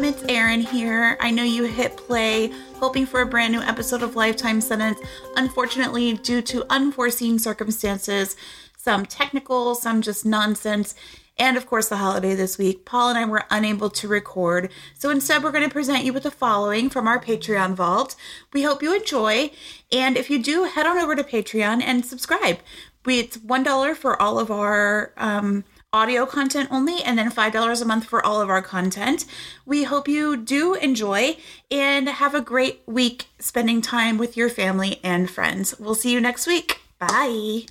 it's Erin here. I know you hit play hoping for a brand new episode of Lifetime Sentence. Unfortunately, due to unforeseen circumstances, some technical, some just nonsense, and of course the holiday this week, Paul and I were unable to record. So instead, we're going to present you with the following from our Patreon vault. We hope you enjoy. And if you do, head on over to Patreon and subscribe. We, it's $1 for all of our um, audio content only, and then $5 a month for all of our content. We hope you do enjoy and have a great week spending time with your family and friends. We'll see you next week. Bye.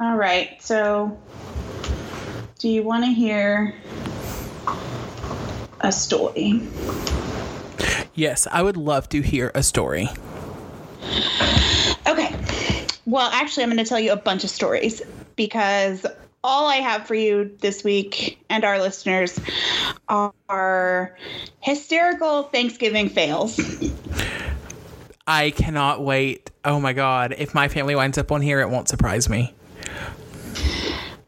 All right, so do you want to hear a story? Yes, I would love to hear a story. Okay. Well, actually, I'm going to tell you a bunch of stories because all I have for you this week and our listeners are hysterical Thanksgiving fails. I cannot wait. Oh my god. If my family winds up on here, it won't surprise me.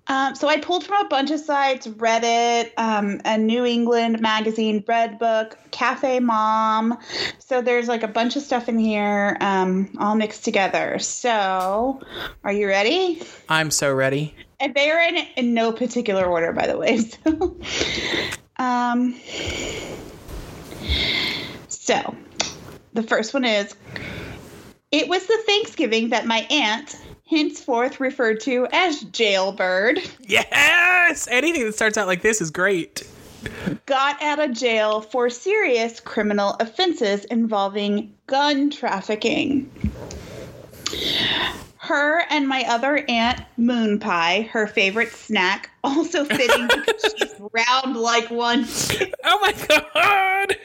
Um, so I pulled from a bunch of sites Reddit, um, a New England magazine, Redbook, Cafe Mom. So there's like a bunch of stuff in here um, all mixed together. So are you ready? I'm so ready. And they are in, in no particular order, by the way. So, um, so the first one is It was the Thanksgiving that my aunt, henceforth referred to as Jailbird, Yes! Anything that starts out like this is great. got out of jail for serious criminal offenses involving gun trafficking. Her and my other aunt, Moon Pie, her favorite snack, also fitting because she's round like one, Oh my god!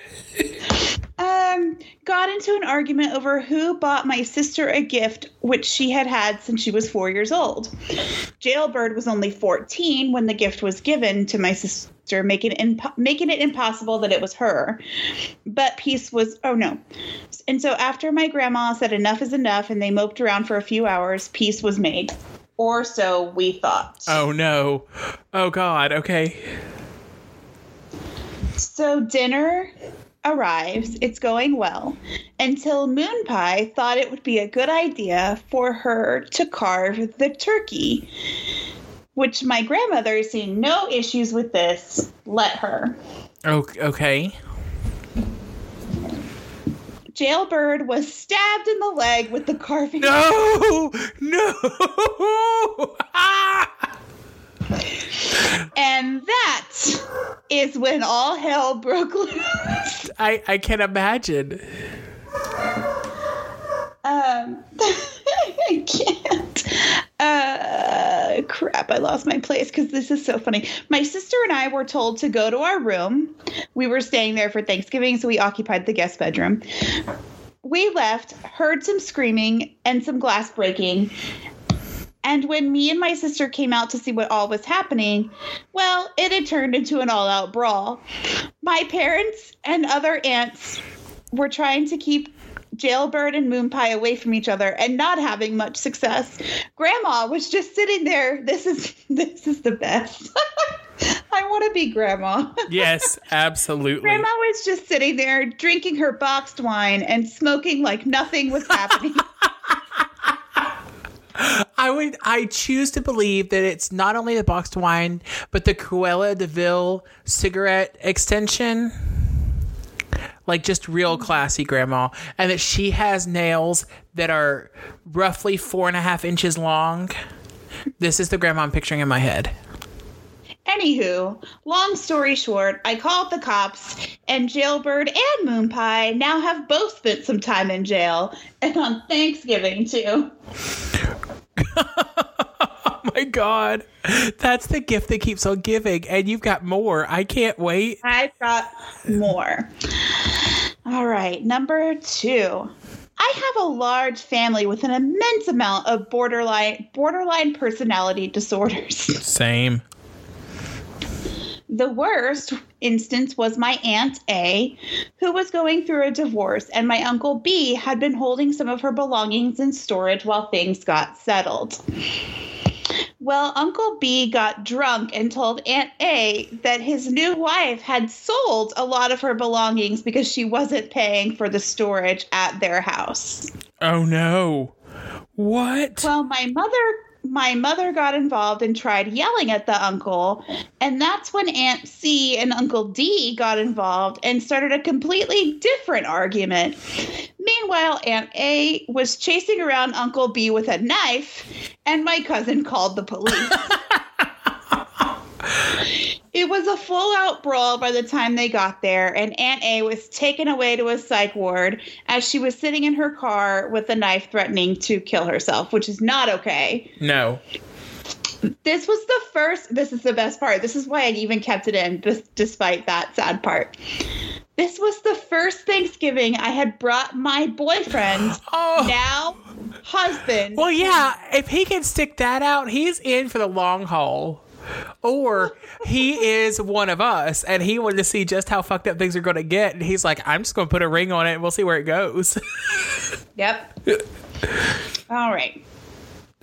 um, got into an argument over who bought my sister a gift which she had had since she was four years old. Jailbird was only 14 when the gift was given to my sister, making it, making it impossible that it was her. But peace was, oh no. And so after my grandma said enough is enough and they moped around for a few hours, peace was made. Or so we thought. Oh no. Oh god, okay. So dinner arrives. It's going well until Moon Pie thought it would be a good idea for her to carve the turkey, which my grandmother, is seeing no issues with this, let her. Okay. Jailbird was stabbed in the leg with the carving. No! No! Ah! And that is when all hell broke loose. I, I can imagine. Um, I can't. Uh, crap, I lost my place because this is so funny. My sister and I were told to go to our room. We were staying there for Thanksgiving, so we occupied the guest bedroom. We left, heard some screaming and some glass breaking. And when me and my sister came out to see what all was happening, well, it had turned into an all out brawl. My parents and other aunts were trying to keep Jailbird and Moonpie away from each other and not having much success. Grandma was just sitting there. This is this is the best. I want to be grandma. Yes, absolutely. Grandma was just sitting there drinking her boxed wine and smoking like nothing was happening. I would I choose to believe that it's not only the boxed wine, but the Cruella de Vil cigarette extension. Like just real mm-hmm. classy grandma. And that she has nails that are roughly four and a half inches long. This is the grandma I'm picturing in my head. Anywho, long story short, I called the cops, and Jailbird and Moonpie now have both spent some time in jail, and on Thanksgiving too. Oh my god. That's the gift that keeps on giving. And you've got more. I can't wait. I've got more. All right, number two. I have a large family with an immense amount of borderline borderline personality disorders. Same. The worst instance was my Aunt A, who was going through a divorce, and my Uncle B had been holding some of her belongings in storage while things got settled. Well, Uncle B got drunk and told Aunt A that his new wife had sold a lot of her belongings because she wasn't paying for the storage at their house. Oh no. What? Well, my mother my mother got involved and tried yelling at the uncle, and that's when Aunt C and Uncle D got involved and started a completely different argument. Meanwhile, Aunt A was chasing around Uncle B with a knife, and my cousin called the police. It was a full out brawl by the time they got there, and Aunt A was taken away to a psych ward as she was sitting in her car with a knife threatening to kill herself, which is not okay. no. This was the first, this is the best part. This is why I even kept it in, despite that sad part. This was the first Thanksgiving I had brought my boyfriend, Oh. now husband. Well, yeah, if he can stick that out, he's in for the long haul. Or he is one of us and he wanted to see just how fucked up things are going to get. And he's like, I'm just going to put a ring on it and we'll see where it goes. Yep. All right.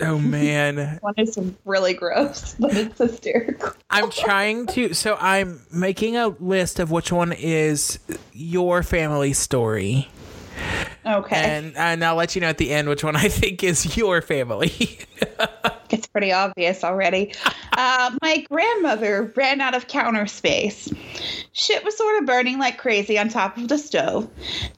oh, man. One is really gross, but it's hysterical. I'm trying to. So I'm making a list of which one is your family story. Okay. And, and I'll let you know at the end which one I think is your family. It's pretty obvious already. Uh, my grandmother ran out of counter space. Shit was sort of burning like crazy on top of the stove.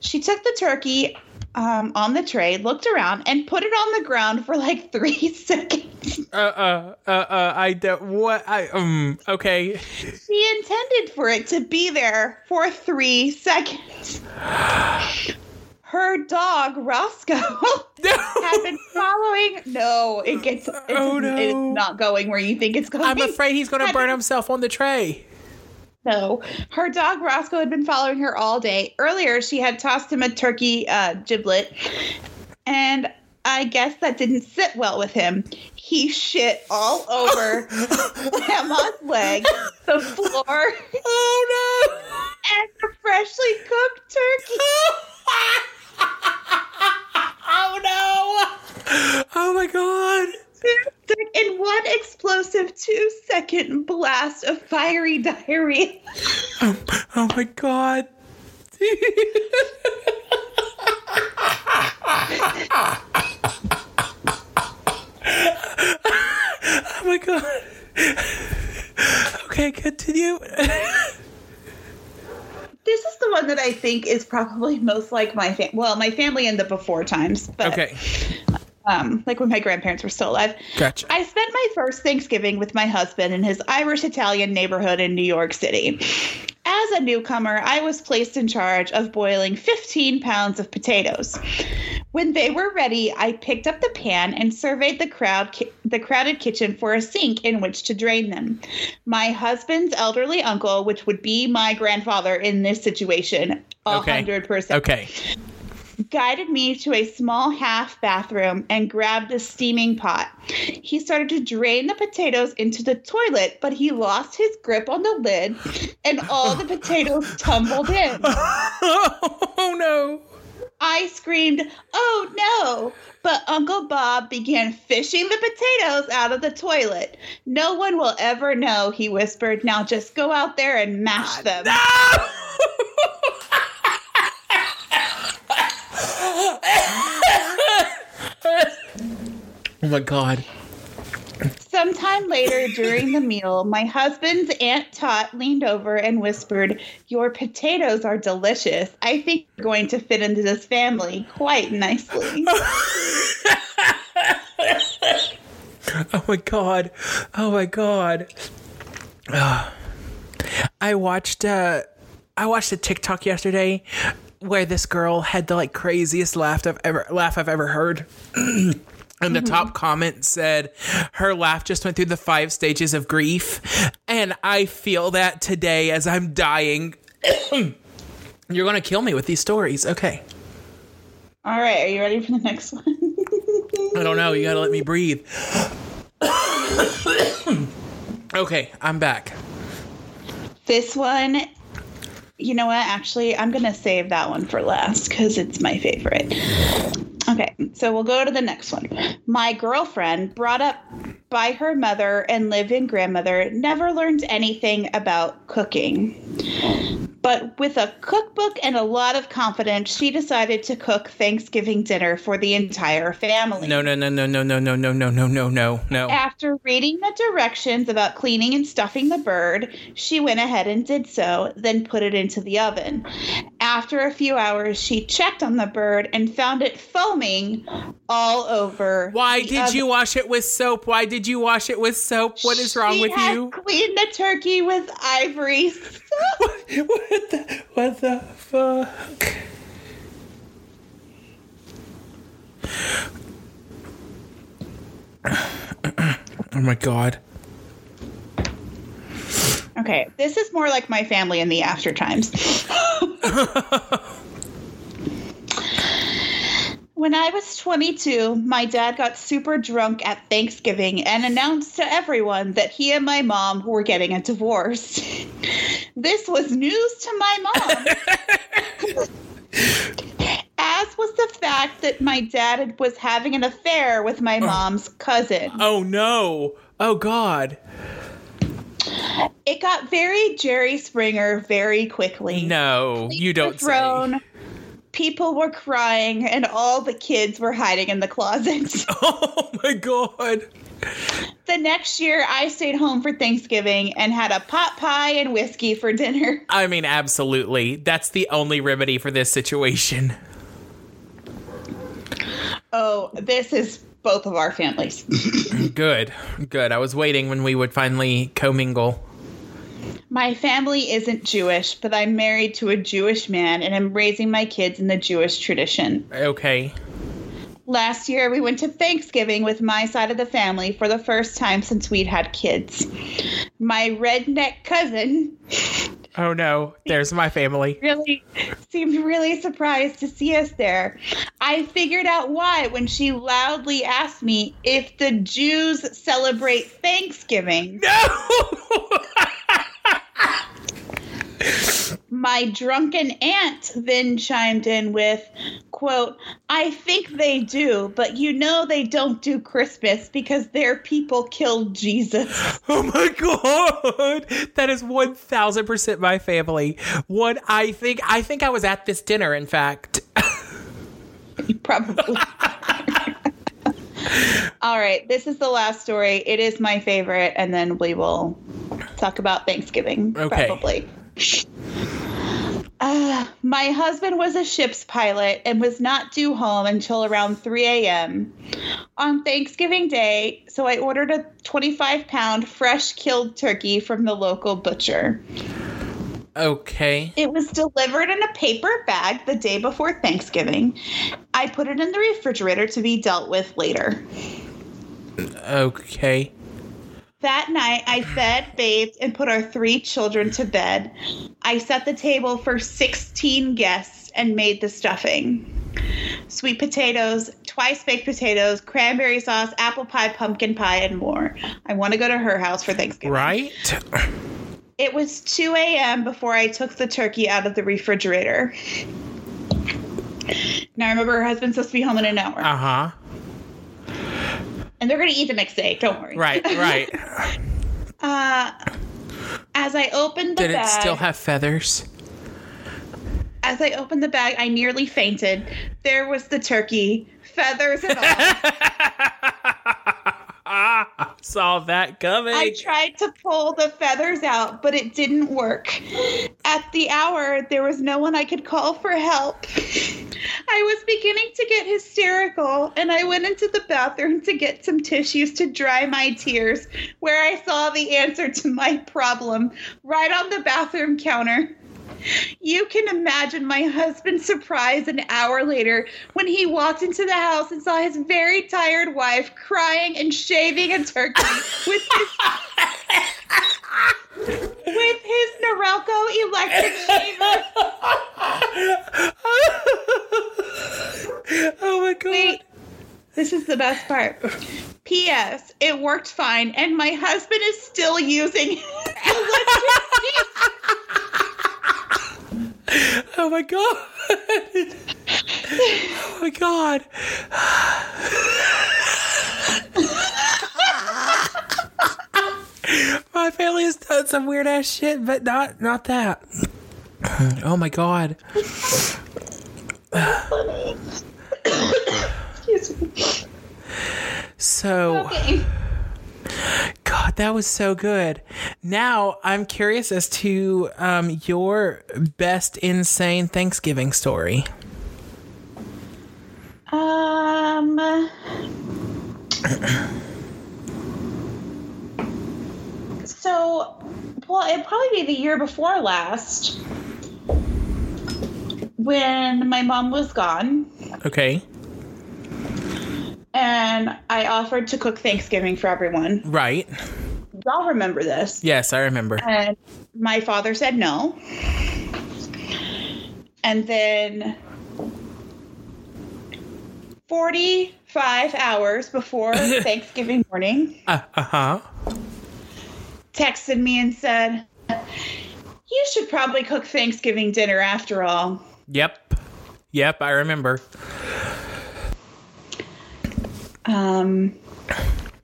She took the turkey um, on the tray, looked around, and put it on the ground for like three seconds. uh, uh, uh, uh, I don't. What? I, um, okay. She intended for it to be there for three seconds. Her dog, Roscoe, had been following. No, it gets. Oh, doesn't- it is no. not going where you think it's going. I'm afraid he's going to burn himself on the tray. No, her dog Roscoe had been following her all day. Earlier, she had tossed him a turkey uh, giblet, and I guess that didn't sit well with him. He shit all over Grandma's leg, the floor, Oh no! and the freshly cooked turkey. oh no! Oh my god! In one explosive two second blast of fiery diarrhea. Oh, oh my god! oh my god! Okay, continue. This is the one that I think is probably most like my fam- well, my family in the before times, but Okay, um, like when my grandparents were still alive. gotcha. I spent my first Thanksgiving with my husband in his Irish Italian neighborhood in New York City. As a newcomer, I was placed in charge of boiling 15 pounds of potatoes. When they were ready, I picked up the pan and surveyed the crowd ki- the crowded kitchen for a sink in which to drain them. My husband's elderly uncle, which would be my grandfather in this situation, a Okay. hundred percent Okay. Guided me to a small half bathroom and grabbed a steaming pot. He started to drain the potatoes into the toilet, but he lost his grip on the lid and all the potatoes tumbled in. oh no! I screamed, Oh no! But Uncle Bob began fishing the potatoes out of the toilet. No one will ever know, he whispered. Now just go out there and mash them. Oh my god. Sometime later during the meal, my husband's Aunt Tot leaned over and whispered, Your potatoes are delicious. I think you're going to fit into this family quite nicely. Oh my god. Oh my god. Ah. I watched uh I watched a TikTok yesterday where this girl had the like craziest laugh I've ever laugh I've ever heard. And the top mm-hmm. comment said her laugh just went through the five stages of grief. And I feel that today as I'm dying. You're gonna kill me with these stories. Okay. All right, are you ready for the next one? I don't know. You gotta let me breathe. okay, I'm back. this one, you know what? Actually, I'm going to save that one for last because it's my favorite. Okay, so we'll go to the next one. My girlfriend brought up by her mother and live in grandmother, never learned anything about cooking. But with a cookbook and a lot of confidence, she decided to cook Thanksgiving dinner for the entire family. No, no, no, no, no, no, no, no, no, no, no, no, no. After reading the directions about cleaning and stuffing the bird, she went ahead and did so, then put it into the oven. After a few hours, she checked on the bird and found it foaming all over. Why did oven. you wash it with soap? Why did you wash it with soap? What is wrong with you? Cleaned the turkey with ivory soap. What, what the what the fuck? Oh my god. Okay, this is more like my family in the after times. when I was 22, my dad got super drunk at Thanksgiving and announced to everyone that he and my mom were getting a divorce. this was news to my mom. As was the fact that my dad was having an affair with my oh. mom's cousin. Oh no. Oh god. It got very Jerry Springer very quickly. No, you don't say. People were crying, and all the kids were hiding in the closets. Oh my god. the next year, I stayed home for Thanksgiving and had a pot pie and whiskey for dinner. I mean, absolutely. That's the only remedy for this situation. Oh, this is both of our families. Good. Good. I was waiting when we would finally commingle. My family isn't Jewish, but I'm married to a Jewish man and I'm raising my kids in the Jewish tradition. Okay. Last year, we went to Thanksgiving with my side of the family for the first time since we'd had kids. My redneck cousin Oh no. There's my family. really seemed really surprised to see us there. I figured out why when she loudly asked me if the Jews celebrate Thanksgiving. No! My drunken aunt then chimed in with, quote, I think they do, but you know they don't do Christmas because their people killed Jesus. oh my god. That is 1000% my family. What I think I think I was at this dinner in fact. Probably. All right, this is the last story. It is my favorite, and then we will talk about Thanksgiving. Okay. Probably. Uh, my husband was a ship's pilot and was not due home until around 3 a.m. on Thanksgiving Day, so I ordered a 25 pound fresh killed turkey from the local butcher. Okay. It was delivered in a paper bag the day before Thanksgiving. I put it in the refrigerator to be dealt with later. Okay. That night, I fed, bathed, and put our three children to bed. I set the table for 16 guests and made the stuffing. Sweet potatoes, twice baked potatoes, cranberry sauce, apple pie, pumpkin pie, and more. I want to go to her house for Thanksgiving. Right? It was 2 a.m. before I took the turkey out of the refrigerator. Now I remember, her husband's supposed to be home in an hour. Uh-huh. And they're going to eat the next day. Don't worry. Right, right. Uh, as I opened the bag Did it still have feathers? as I opened the bag, I nearly fainted. There was the turkey, feathers and all. Saw that coming. I tried to pull the feathers out, but it didn't work. At the hour, there was no one I could call for help. I was beginning to get hysterical, and I went into the bathroom to get some tissues to dry my tears, where I saw the answer to my problem right on the bathroom counter. You can imagine my husband's surprise an hour later when he walked into the house and saw his very tired wife crying and shaving a turkey with his with his Norelco electric shaver. oh my god. Wait, this is the best part. P.S. It worked fine, and my husband is still using electric. Oh my god. oh my god. my family has done some weird ass shit, but not not that. Oh my god. Excuse me. So, Okay. God, that was so good. Now I'm curious as to um, your best insane Thanksgiving story. Um. So, well, it'd probably be the year before last when my mom was gone, Okay. And I offered to cook Thanksgiving for everyone. Right. Y'all remember this? Yes, I remember. And my father said no. And then 45 hours before Thanksgiving morning, Uh huh. texted me and said, You should probably cook Thanksgiving dinner after all. Yep. Yep, I remember. Um,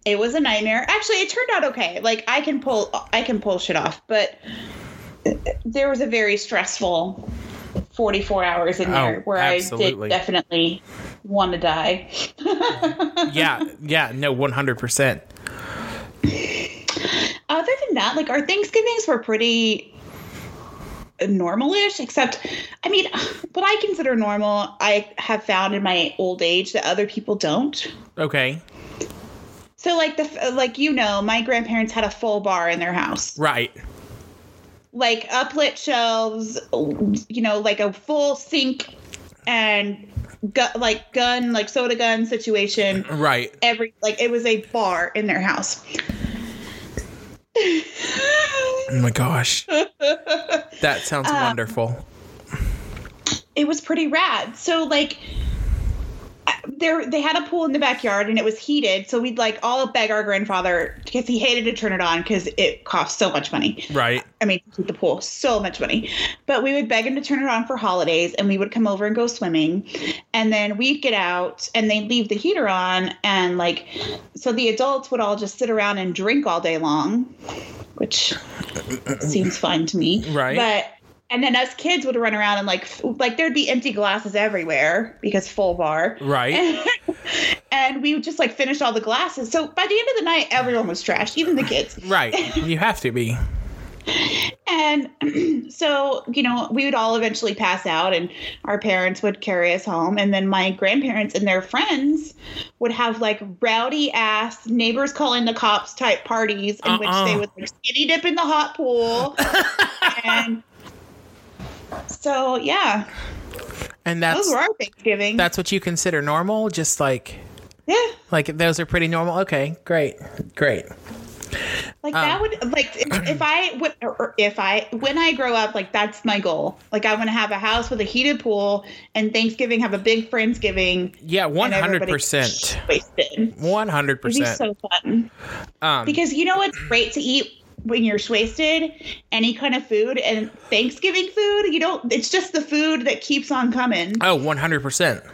it was a nightmare. Actually, it turned out okay. Like I can pull, I can pull shit off, but there was a very stressful 44 hours in there Oh, where absolutely. I did definitely want to die. Yeah, yeah, no, 100%. Other than that, like our Thanksgivings were pretty normalish, except, I mean, what I consider normal, I have found in my old age that other people don't. Okay. So, like the like you know, my grandparents had a full bar in their house, Right. like uplit shelves, you know, like a full sink and gu- like gun, like soda gun situation. Right. Every like it was a bar in their house. Oh my gosh. That sounds um, wonderful. it was pretty rad. So like there they had a pool in the backyard and it was heated, so we'd like all beg our grandfather because he hated to turn it on because it cost so much money. Right. I mean, the pool so much money. But we would beg him to turn it on for holidays and we would come over and go swimming. And then we'd get out and they'd leave the heater on. And like, so the adults would all just sit around and drink all day long, which seems fine to me. Right. But, and then us kids would run around and like, like there'd be empty glasses everywhere because full bar. Right. and we would just like finish all the glasses. So by the end of the night, everyone was trashed, even the kids. Right. You have to be. And so, you know, we would all eventually pass out, and our parents would carry us home. And then my grandparents and their friends would have like rowdy ass neighbors calling the cops type parties in which Uh-uh. they would like skinny dip in the hot pool. and so, yeah, And those that's were our Thanksgiving. that's what you consider normal, just like yeah. like those are pretty normal. Okay, great. Great. Like Um, that would like if, if I would or if I when I grow up like that's my goal. Like I want to have a house with a heated pool and Thanksgiving have a big friendsgiving. Yeah, 100%. wasted. 100%. So fun um because you know what's great to eat when you're wasted any kind of food and Thanksgiving food. You don't. It's just the food that keeps on coming. Oh, 100%.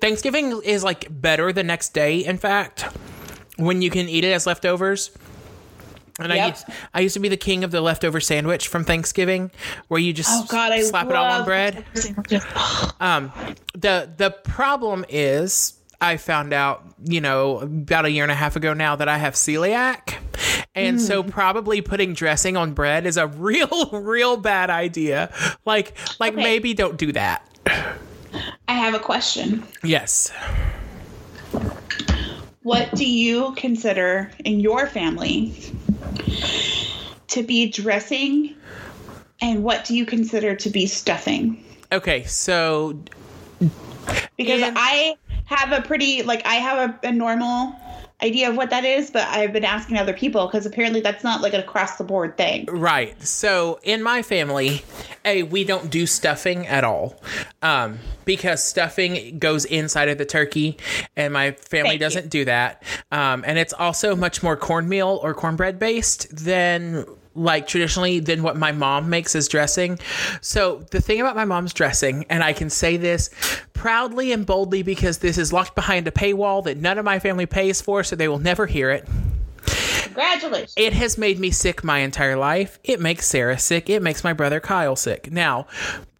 Thanksgiving is like better the next day, in fact, when you can eat it as leftovers. And I used, I used to be the king of the leftover sandwich from Thanksgiving, where you just Oh God, slap it all on bread. Um, the the problem is, I found out, you know, about a year and a half ago now that I have celiac, and so mm. probably putting dressing on bread is a real, real bad idea. Like, like Okay. maybe don't do that. I have a question. Yes. What do you consider in your family to be dressing, and what do you consider to be stuffing? Okay, so Because I have a pretty like I have a, a normal idea of what that is, but I've been asking other people because apparently that's not like an across the board thing. Right. So in my family, a we don't do stuffing at all, um, because stuffing goes inside of the turkey, and my family Thank doesn't do that. Um, and it's also much more cornmeal or cornbread based than like traditionally than what my mom makes as dressing. So the thing about my mom's dressing, and I can say this proudly and boldly because this is locked behind a paywall that none of my family pays for, so they will never hear it Congratulations. It has made me sick my entire life. It makes Sarah sick. It makes my brother Kyle sick. Now,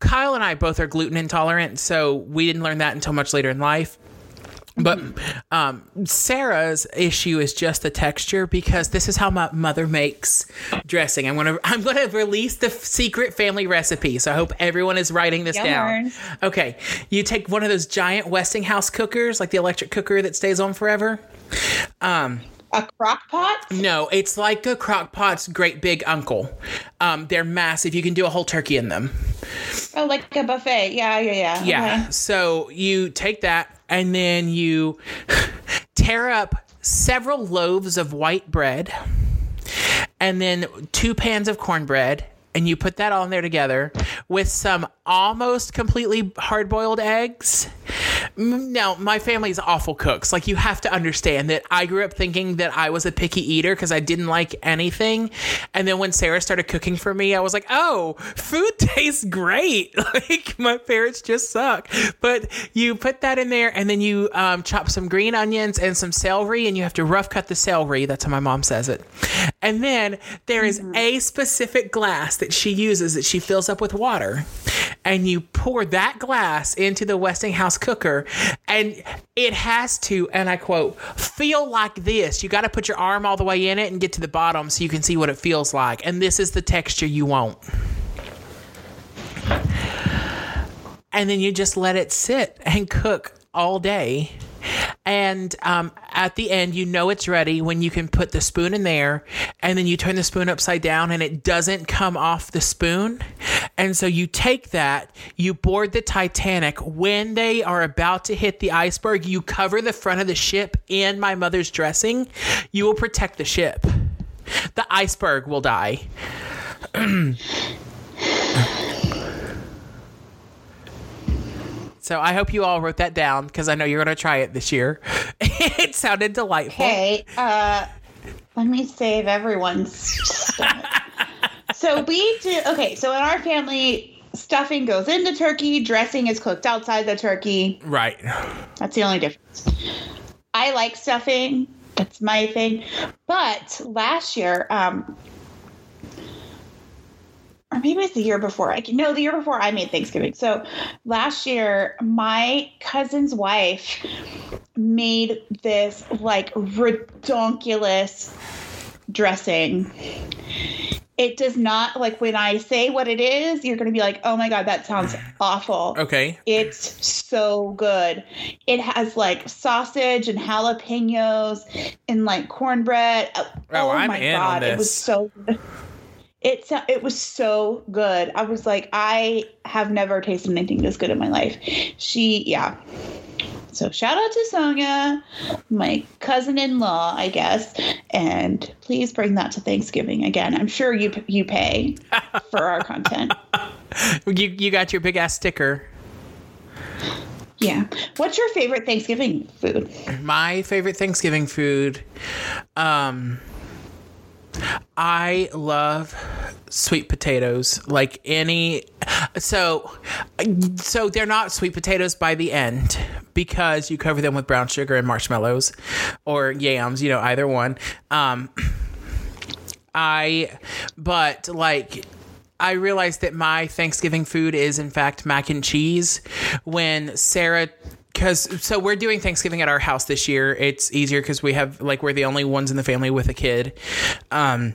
Kyle and I both are gluten intolerant, so we didn't learn that until much later in life. But um, Sarah's issue is just the texture because this is how my mother makes dressing. I'm gonna I'm gonna release the f- secret family recipe. So I hope everyone is writing this down. Okay, you take one of those giant Westinghouse cookers, like the electric cooker that stays on forever. Um, A crock pot? no, it's like a crock pot's great big uncle. Um, they're massive. You can do a whole turkey in them. Oh, like a buffet. Yeah, yeah, yeah. Yeah. Okay. So you take that and then you tear up several loaves of white bread and then two pans of cornbread and you put that all in there together with some almost completely hard boiled eggs. Now, my family's awful cooks. Like, you have to understand that I grew up thinking that I was a picky eater because I didn't like anything. And then when Sarah started cooking for me, I was like, oh, food tastes great. Like, my parents just suck. But you put that in there and then you um, chop some green onions and some celery, and you have to rough cut the celery. That's how my mom says it. And then there is a specific glass that she uses that she fills up with water. And you pour that glass into the Westinghouse cooker, and it has to, and I quote, feel like this. You got to put your arm all the way in it and get to the bottom so you can see what it feels like. And this is the texture you want. and then you just let it sit and cook all day. And um, at the end, you know it's ready when you can put the spoon in there, and then you turn the spoon upside down, and it doesn't come off the spoon. And so you take that, you board the Titanic. When they are about to hit the iceberg, you cover the front of the ship in my mother's dressing. You will protect the ship. The iceberg will die. So I hope you all wrote that down because I know you're going to try it this year. it sounded delightful. Okay. Uh, let me save everyone's stuff. so we do. Okay. So in our family, stuffing goes into turkey. Dressing is cooked outside the turkey. Right. That's the only difference. I like stuffing. That's my thing. But last year, um, or maybe it's the year before. I can no, the year before I made Thanksgiving. So last year, my cousin's wife made this like redonkulous dressing. It does not like when I say what it is, you're going to be like, "Oh my god, that sounds awful." Okay. It's so good. It has like sausage and jalapenos and like cornbread. Oh, Oh, I'm my in on god, it was so good. It it was so good. I was like, I have never tasted anything this good in my life. She, yeah. So shout out to Sonia, my cousin-in-law, I guess, and please bring that to Thanksgiving again. I'm sure you you pay for our content. You you got your big ass sticker. Yeah. What's your favorite Thanksgiving food? My favorite Thanksgiving food. Um I love sweet potatoes. Like any so so they're not sweet potatoes by the end because you cover them with brown sugar and marshmallows or yams, you know, either one. Um I but like I realized that my Thanksgiving food is in fact mac and cheese. When Sarah, because so we're doing Thanksgiving at our house this year. It's easier because we have like we're the only ones in the family with a kid, um,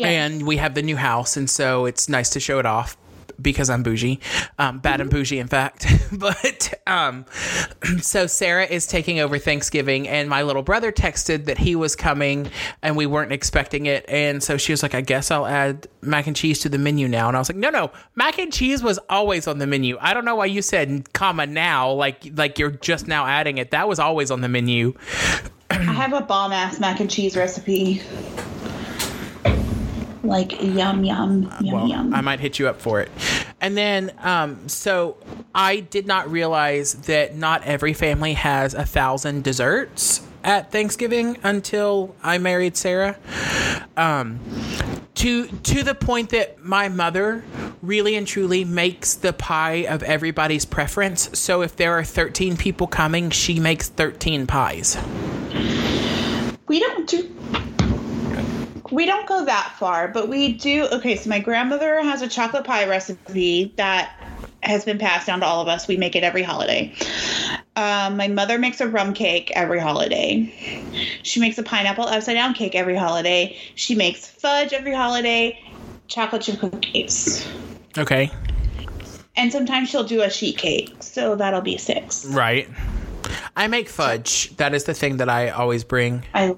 and we have the new house, and so it's nice to show it off because I'm bougie, um, bad and bougie, in fact. but um, so Sarah is taking over Thanksgiving, and my little brother texted that he was coming, and we weren't expecting it, and so she was like, "I guess I'll add mac and cheese to the menu now." And I was like, "No, no, mac and cheese was always on the menu. I don't know why you said comma now, like like you're just now adding it. That was always on the menu." I have a bomb ass mac and cheese recipe. Like yum yum yum well, yum. I might hit you up for it. And then, um, so I did not realize that not every family has a thousand desserts at Thanksgiving until I married Sarah. Um, to to the point that my mother really and truly makes the pie of everybody's preference. So if there are 13 people coming, she makes 13 pies. we don't do we don't go that far, but we do. Okay, so my grandmother has a chocolate pie recipe that has been passed down to all of us. We make it every holiday. Um, my mother makes a rum cake every holiday. She makes a pineapple upside down cake every holiday. She makes fudge every holiday, chocolate chip cookies. Okay. And sometimes she'll do a sheet cake. So that'll be six. Right. I make fudge. That is the thing that I always bring. I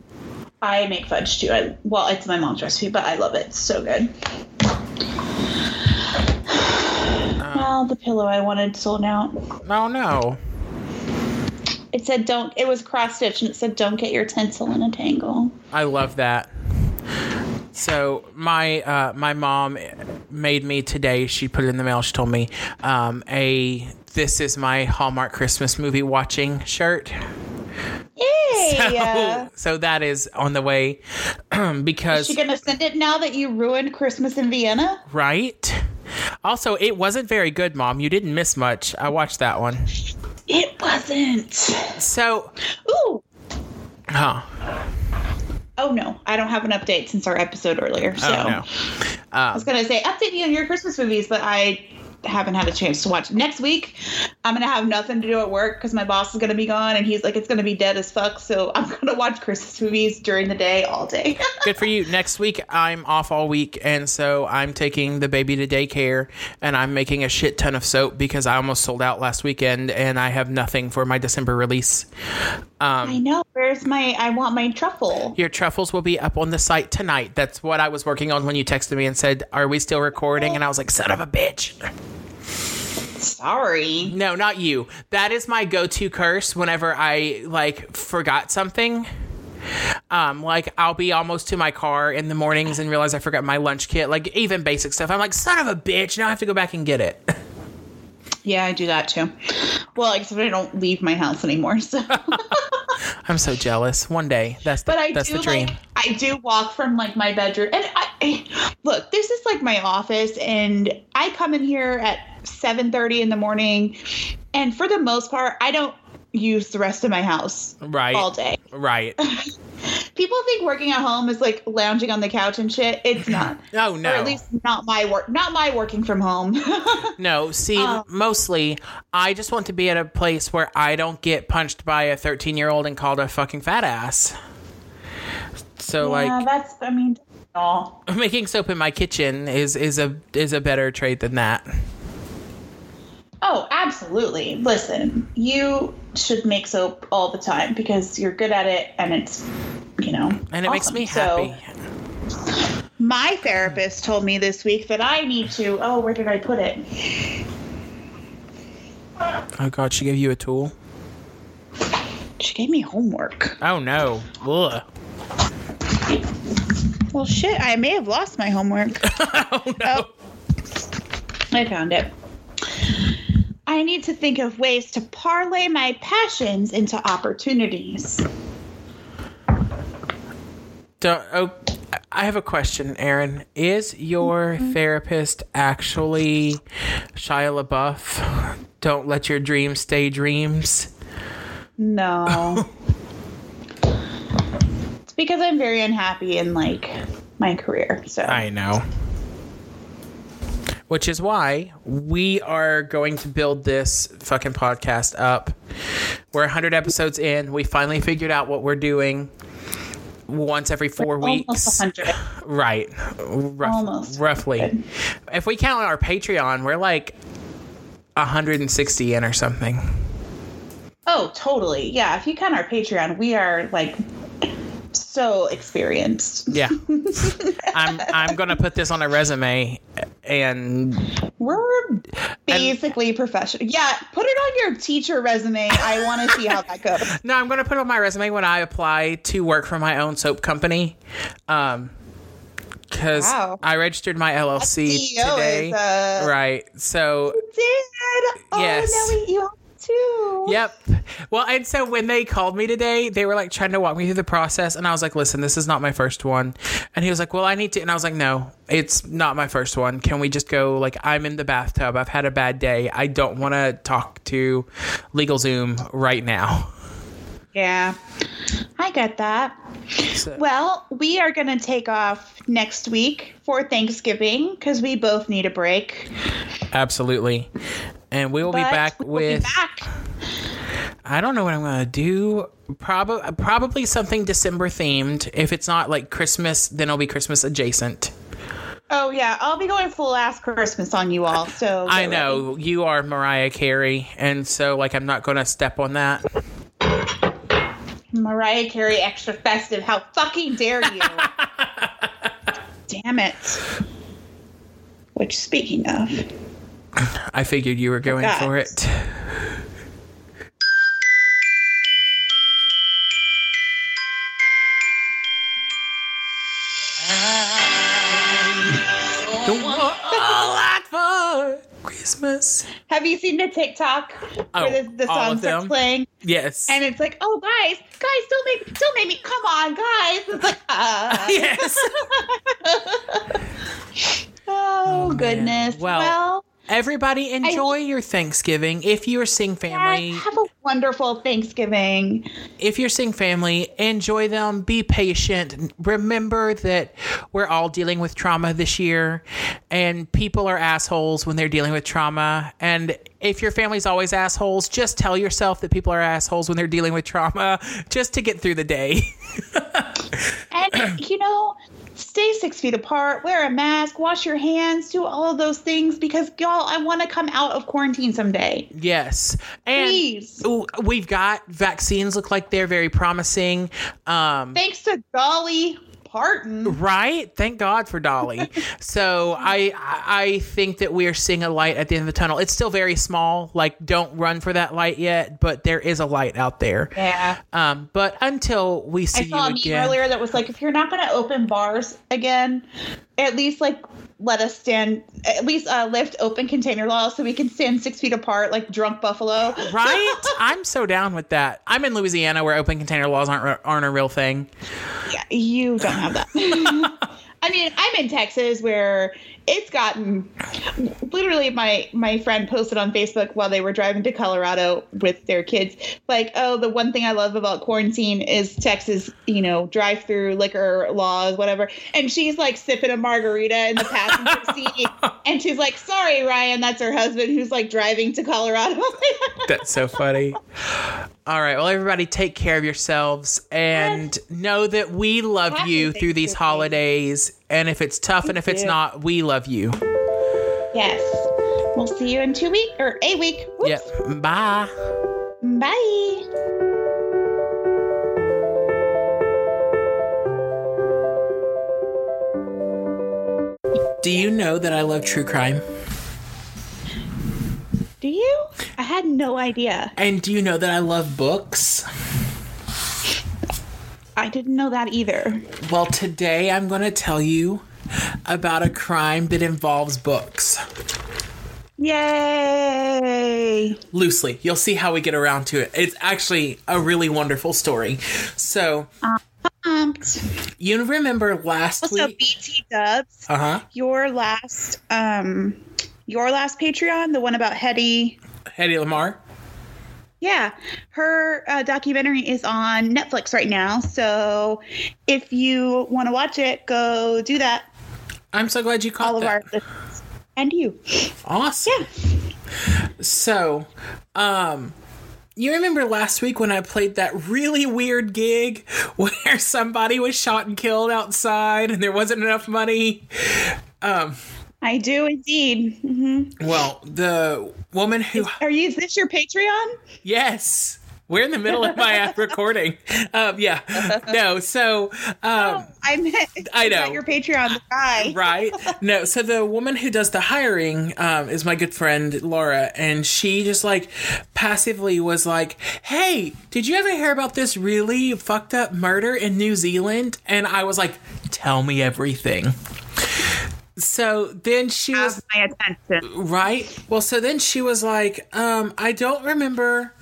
I make fudge too. I, well, it's my mom's recipe, but I love it. It's so good. well, the pillow I wanted sold out. Oh no. It said don't. It was cross stitched and it said don't get your tinsel in a tangle. I love that. So my uh, my mom made me today. She put it in the mail. She told me um, a this is my Hallmark Christmas movie watching shirt. Yay! So, uh, so that is on the way because Is she gonna send it now that you ruined Christmas in Vienna? right. Also, it wasn't very good, Mom. You didn't miss much. I watched that one. It wasn't. So, Ooh. huh? Oh no, I don't have an update since our episode earlier. Oh, so Oh no. I was gonna say update me on your Christmas movies, but I haven't had a chance to watch. Next week, I'm gonna have nothing to do at work because my boss is gonna be gone, and he's like, it's gonna be dead as fuck. So I'm gonna watch Christmas movies during the day all day. Good for you. Next week, I'm off all week, and so I'm taking the baby to daycare, and I'm making a shit ton of soap because I almost sold out last weekend, and I have nothing for my December release. Um, I know. Where's my? I want my truffle. Your truffles will be up on the site tonight. That's what I was working on when you texted me and said, "Are we still recording?" Oh. And I was like, "Son of a bitch." Sorry. No, not you. That is my go-to curse whenever I like forgot something. Um, like I'll be almost to my car in the mornings and realize I forgot my lunch kit. Like even basic stuff. I'm like, son of a bitch. Now I have to go back and get it. Yeah, I do that too. Well, except I don't leave my house anymore. So, I'm so jealous. One day, that's the, but I that's do the dream. like I do walk from like my bedroom, and I, I look. This is like my office, and I come in here at seven thirty in the morning, and for the most part, I don't use the rest of my house right. all day. Right. People think working at home is like lounging on the couch and shit. It's not. Oh no Or no. at least not my work. Not my working from home. No, see, Oh. mostly I just want to be at a place where I don't get punched by a 13 year old and called a fucking fat ass. So yeah, like that's. I mean, no. making soap in my kitchen is is a is a better trade than that. Oh, absolutely. Listen, you should make soap all the time because you're good at it and it's, you know, And it makes awesome. me So, happy. my therapist told me this week that I need to. Oh, where did I put it? Oh god, she gave you a tool? She gave me homework. Oh no. Ugh. Well, shit, I may have lost my homework. Oh no. I found it. I need to think of ways to parlay my passions into opportunities. Don't, oh, I have a question, Erin. Is your Mm-hmm. therapist actually Shia LaBeouf? Don't let your dreams stay dreams. No. because I'm very unhappy in like my career. So I know. Which is why we are going to build this fucking podcast up. We're 100 episodes in. We finally figured out what we're doing once every four almost weeks. 100. Right. Rough, Almost. Roughly. If we count our Patreon, we're like 160 in or something. Oh, totally. Yeah, if you count our Patreon, we are like so experienced. Yeah. I'm I'm going to put this on a resume and We're basically professional. Yeah, put it on your teacher resume. I want to see how that goes. No, I'm going to put it on my resume when I apply to work for my own soap company. Um, because Wow. I registered my LLC today. is, uh, right. So, Did oh Yes. no, wait, you have too. yep. Well, and so when they called me today, they were like trying to walk me through the process. And I was like, listen, this is not my first one. And he was like, well, I need to. And I was like, no, it's not my first one. Can we just go? Like, I'm in the bathtub. I've had a bad day. I don't want to talk to LegalZoom right now. Yeah, I get that. So- Well, we are going to take off next week for Thanksgiving because we both need a break. Absolutely. And we will be back we will be with back. I don't know what I'm gonna do. Probably probably something December themed. If it's not like Christmas, then it'll be Christmas adjacent. Oh yeah, I'll be going full ass Christmas on you all. So I know you are Mariah Carey, and so like I'm not gonna step on that. Ready. Mariah Carey extra festive. How fucking dare you? Damn it. Which speaking of, I figured you were going God. for it. Christmas. have you seen the TikTok Oh, where the, the song starts playing Yes. and it's like, oh guys, guys, don't make, don't make me. Come on, guys. It's like, uh, yes. oh, man. goodness. Well, well Everybody enjoy your Thanksgiving. If you're seeing family, have a wonderful Thanksgiving. if you're seeing family, enjoy them. Be patient. Remember that we're all dealing with trauma this year, and people are assholes when they're dealing with trauma. And if your family's always assholes, just tell yourself that people are assholes when they're dealing with trauma, just to get through the day. And, you know, stay six feet apart, wear a mask, wash your hands, do all of those things because, y'all, I want to come out of quarantine someday. yes, and Please. we've got vaccines. Look like they're very promising. Um, Thanks to Dolly Parton. Right. Thank God for Dolly. so I I think that we are seeing a light at the end of the tunnel. It's still very small. Like don't run for that light yet, but there is a light out there. Yeah. Um, but until we see I saw a you meme again, earlier that was like, if you're not going to open bars again, at least like let us stand, at least uh, lift open container laws so we can stand six feet apart like drunk buffalo. right? I'm so down with that. I'm in Louisiana where open container laws aren't aren't a real thing. Yeah, you don't have that. I mean, I'm in Texas where it's gotten literally my my friend posted on Facebook while they were driving to Colorado with their kids like, "Oh, the one thing I love about quarantine is Texas, you know, drive-through liquor laws, whatever." And she's like sipping a margarita in the passenger seat and she's like, "Sorry, Ryan, that's her husband who's like driving to Colorado." That's so funny. All right. Well, everybody, take care of yourselves and know that we love Happy you through these holidays. And if it's tough and if it's you. not, we love you. yes. We'll see you in 2 weeks or a week. Whoops. Yep. Bye. Bye. Do you know that I love true crime? Do you? I had no idea. And do you know that I love books? I didn't know that either. Well, today I'm going to tell you about a crime that involves books. Yay! Loosely. You'll see how we get around to it. It's actually a really wonderful story. So, Pumped. you remember last Also, week? BT Dubs, Uh huh. your last, um, your last Patreon, the one about Hedy. Hedy Lamarr. Yeah, her uh, documentary is on Netflix right now. So if you want to watch it, go do that. I'm so glad you caught All of our and you. Awesome. Yeah. So, um, you remember last week when I played that really weird gig where somebody was shot and killed outside and there wasn't enough money? Um, I do indeed. hmm well, the woman who, Are you? Is this your Patreon? yes, we're in the middle of my app recording. Um, yeah, no, so, um, I meant. I know. Your Patreon, guy. right? No, so the woman who does the hiring um, is my good friend Laura, and she just like passively was like, "Hey, did you ever hear about this really fucked up murder in New Zealand?" And I was like, "Tell me everything." So then she was my attention. Right. Well, so then she was like, um, I don't remember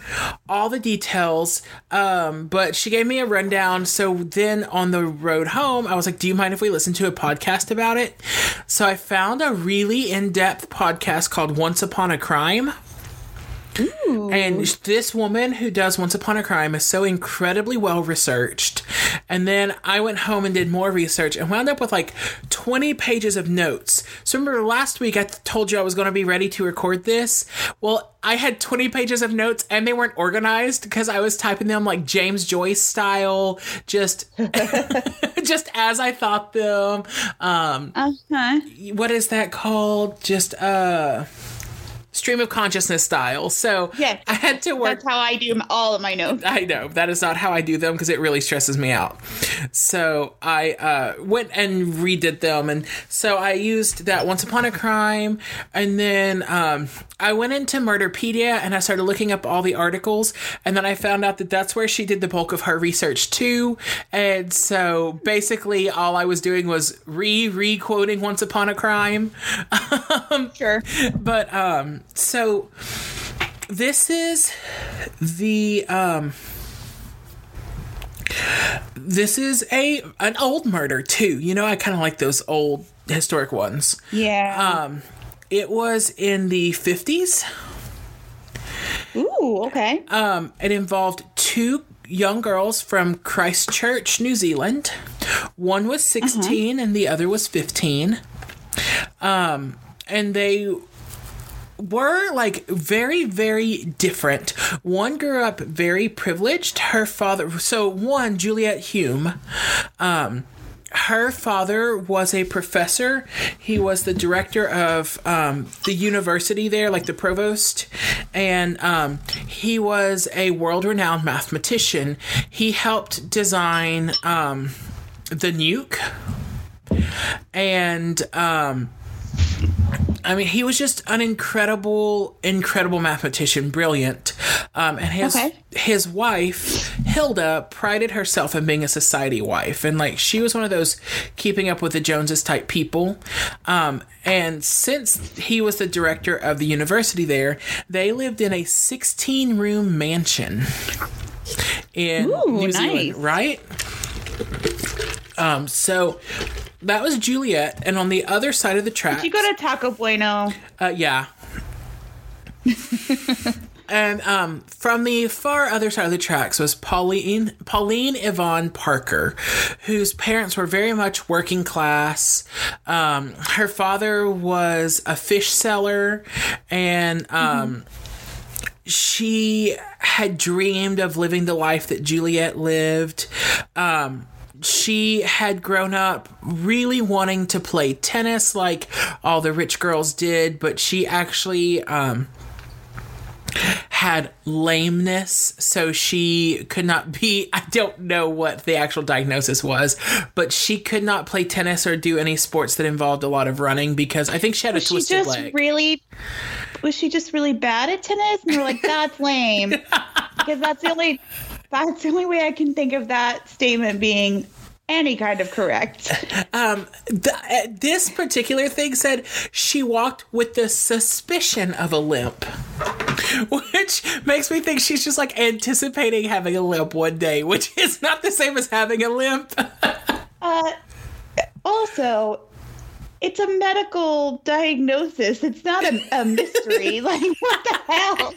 all the details, um, but she gave me a rundown. So then on the road home, I was like, Do you mind if we listen to a podcast about it? So I found a really in depth podcast called Once Upon a Crime. And this woman who does Once Upon a Crime is so incredibly well researched. And then I went home and did more research and wound up with like 20 pages of notes. So remember last week I told you I was going to be ready to record this? Well, I had 20 pages of notes and they weren't organized because I was typing them like James Joyce style, just just as I thought them. Um Okay. what is that called? Just uh stream of consciousness style. So Yes. I had to work That's how I do all of my notes. I know that is not how I do them because it really stresses me out. So I uh, went and redid them, and so I used that Once Upon a Crime, and then um, I went into Murderpedia and I started looking up all the articles, and then I found out that that's where she did the bulk of her research too. And so basically, all I was doing was re re quoting Once Upon a Crime. Sure. But um so this is the um this is a an old murder too. You know, I kind of like those old historic ones. Yeah. Um it was in the 50s. Ooh, okay. Um it involved two young girls from Christchurch, New Zealand. One was 16 and the other was 15. Um and they were like very very different. One grew up very privileged. Her father so one juliet hulme um her father was a professor. He was the director of um, the university there like the provost. And um, he was a world-renowned mathematician. He helped design um, the nuke. And um, I mean, he was just an incredible, incredible mathematician, brilliant. Um, and his Okay. his wife Hilda prided herself in being a society wife, and like she was one of those keeping up with the Joneses type people. Um, and since he was the director of the university there, they lived in a sixteen room mansion in Ooh, New Zealand, right? Um, so that was Juliet, and on the other side of the track, Did you go to Taco Bueno? uh, yeah. and um, from the far other side of the tracks was Pauline Pauline Yvonne Parker, whose parents were very much working class. Um, her father was a fish seller, and um, she had dreamed of living the life that Juliet lived. Um, she had grown up really wanting to play tennis like all the rich girls did, but she actually um, had lameness, so she could not be. I don't know what the actual diagnosis was, but she could not play tennis or do any sports that involved a lot of running because I think she had a Was she twisted just leg. really was she just really bad at tennis? And we're like, that's lame. because that's the only that's the only way I can think of that statement being any kind of correct. Um, th- uh, this particular thing said she walked with the suspicion of a limp, which makes me think she's just like anticipating having a limp one day, which is not the same as having a limp. Uh, also, it's a medical diagnosis. It's not a, a mystery. like, what the hell?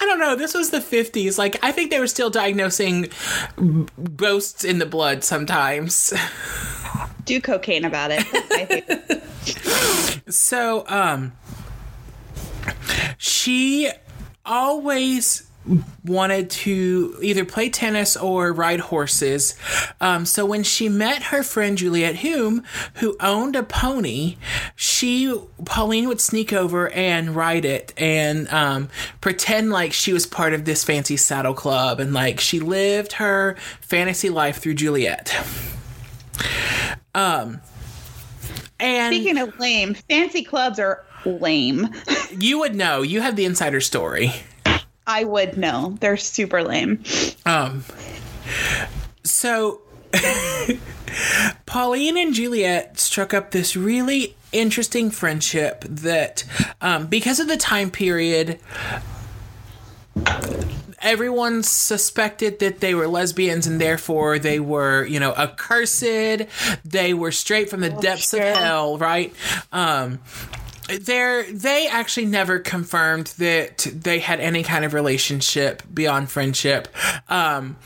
I don't know. This was the 50s. Like, I think they were still diagnosing ghosts in the blood sometimes. Do cocaine about it. That's my favorite. So, um, she always wanted to either play tennis or ride horses. Um, so when she met her friend Juliet Hulme, who owned a pony, she Pauline would sneak over and ride it and um, pretend like she was part of this fancy saddle club and like she lived her fantasy life through Juliet. Um, and Speaking of lame, fancy clubs are lame. you would know. You have the insider story. I would know. They're super lame. Um, so Pauline and Juliet struck up this really interesting friendship that, um, because of the time period, everyone suspected that they were lesbians and therefore they were, you know, accursed. They were straight from the depths sure. of hell, right? Um, They're, they actually never confirmed that they had any kind of relationship beyond friendship. Um,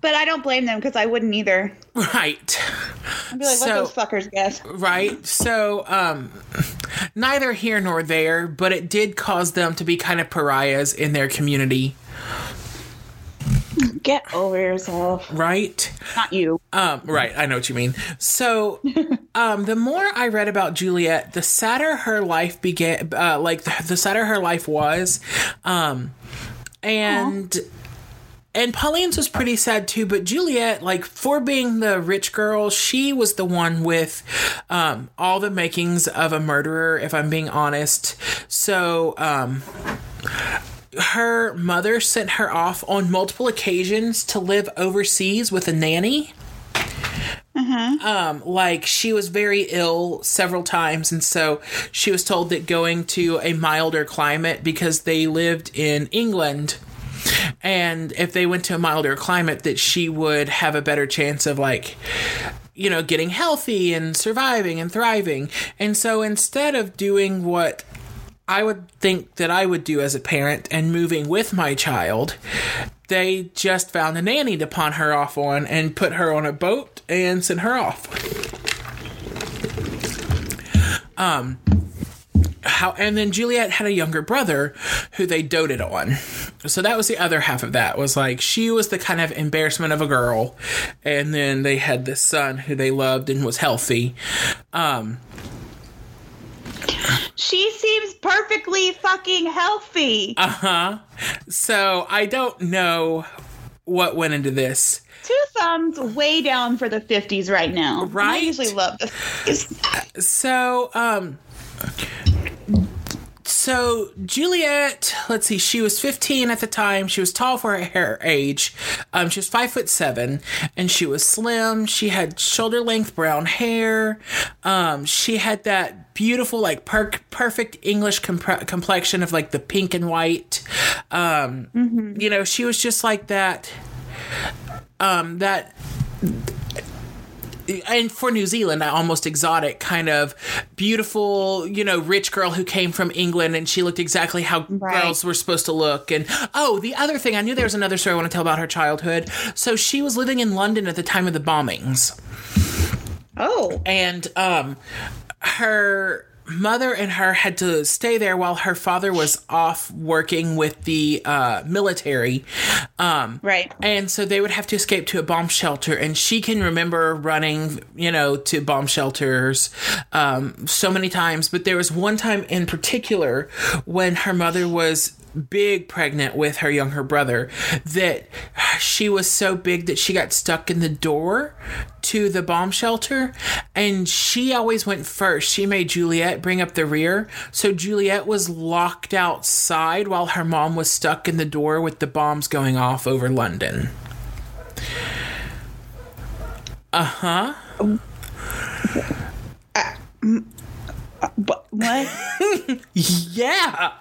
But I don't blame them because I wouldn't either. right. I'd be like, So- let those fuckers guess. Right. So, um, neither here nor there, but it did cause them to be kind of pariahs in their community. Get over yourself. Right. Not you. Um, right, I know what you mean. So, um, the more I read about Juliet, the sadder her life began. Uh, like the, the sadder her life was, um, and and Pauline's was pretty sad too. But Juliet, like for being the rich girl, she was the one with um, all the makings of a murderer. If I'm being honest, so. Um, her mother sent her off on multiple occasions to live overseas with a nanny. Um, like she was very ill several times, and so she was told that going to a milder climate because they lived in England, and if they went to a milder climate, that she would have a better chance of like you know, getting healthy and surviving and thriving. And so instead of doing what I would think that I would do as a parent and moving with my child, they just found a nanny to pawn her off on and put her on a boat and sent her off. Um how and then Juliet had a younger brother who they doted on. So that was the other half of that was like she was the kind of embarrassment of a girl and then they had this son who they loved and was healthy. Um She seems perfectly fucking healthy. Uh-huh. So I don't know what went into this. Two thumbs way down for the 50s right now. Right. I usually love the 50s. So, um so Juliet, let's see, she was 15 at the time. She was tall for her age. Um, she was five foot seven, and she was slim. She had shoulder length brown hair. Um, she had that beautiful, like per- perfect English compre- complexion of like the pink and white. Um, you know, she was just like that. Um, that and for New Zealand, almost exotic, kind of beautiful, you know, rich girl who came from England and she looked exactly how Right. girls were supposed to look. And oh, the other thing, I knew there was another story I want to tell about her childhood. So she was living in London at the time of the bombings Oh. and um her mother and her had to stay there while her father was off working with the uh military um Right. and so they would have to escape to a bomb shelter and she can remember running you know to bomb shelters um so many times but there was one time in particular when her mother was big pregnant with her younger brother that she was so big that she got stuck in the door to the bomb shelter. And she always went first. She made juliet bring up the rear. So juliet was locked outside while her mom was stuck in the door with the bombs going off over london. Uh-huh. But what? yeah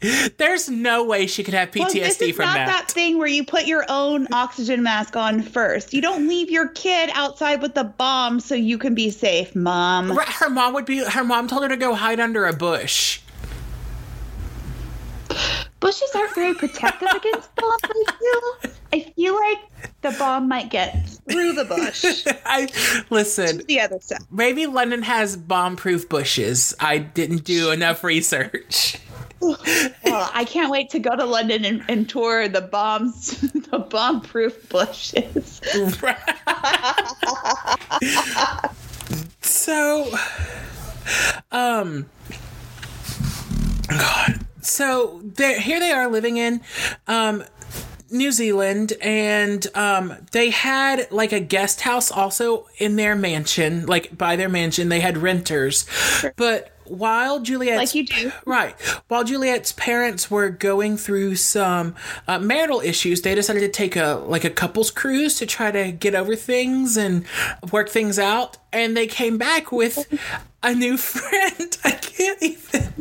there's no way she could have PTSD Well, this is from not that. that thing where you put your own oxygen mask on first. You don't leave your kid outside with the bomb so you can be safe, mom. Right, her mom would be. Her mom told her to go hide under a bush. Bushes aren't very protective against bombs. I feel. I feel like the bomb might get through the bush. I listen. the other side. Maybe London has bomb-proof bushes. I didn't do enough research. Well, I can't wait to go to London and, and tour the bombs, the bomb-proof bushes. so, um, God. So there, here they are living in, um, New Zealand, and um, they had like a guest house also in their mansion, like by their mansion. They had renters, but while Juliet's Like you do. right, while Juliet's parents were going through some uh, marital issues, they decided to take a like a couples cruise to try to get over things and work things out. And they came back with a new friend. I can't even.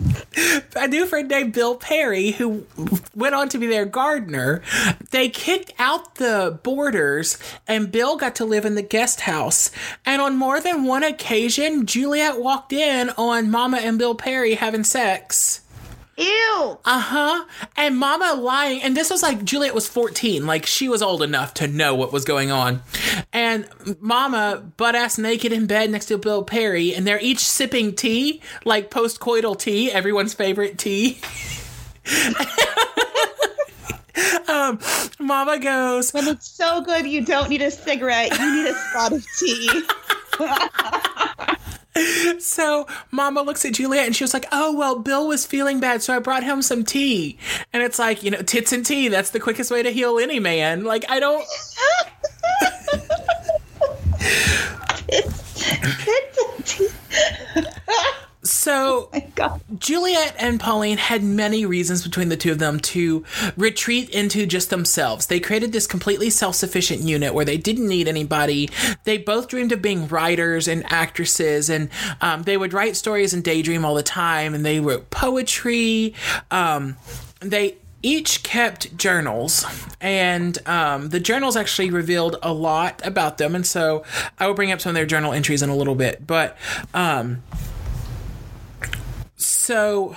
A new friend named Bill Perry, who went on to be their gardener. They kicked out the boarders, and Bill got to live in the guest house. And on more than one occasion, Juliet walked in on Mama and Bill Perry having sex. Ew. Uh huh. And Mama lying, and this was like Juliet was 14, like she was old enough to know what was going on. And Mama butt ass naked in bed next to Bill Perry, and they're each sipping tea, like post coital tea, everyone's favorite tea. um, Mama goes, When it's so good, you don't need a cigarette. You need a spot of tea. So Mama looks at Juliet and she was like, Oh, well, Bill was feeling bad, so I brought him some tea. And it's like, you know, tits and tea, that's the quickest way to heal any man. Like, I don't. So God. Juliet and Pauline had many reasons between the two of them to retreat into just themselves. They created this completely self sufficient unit where they didn't need anybody. They both dreamed of being writers and actresses, and um, they would write stories and daydream all the time, and they wrote poetry. Um, they each kept journals, and um, the journals actually revealed a lot about them. And so I will bring up some of their journal entries in a little bit. But um, so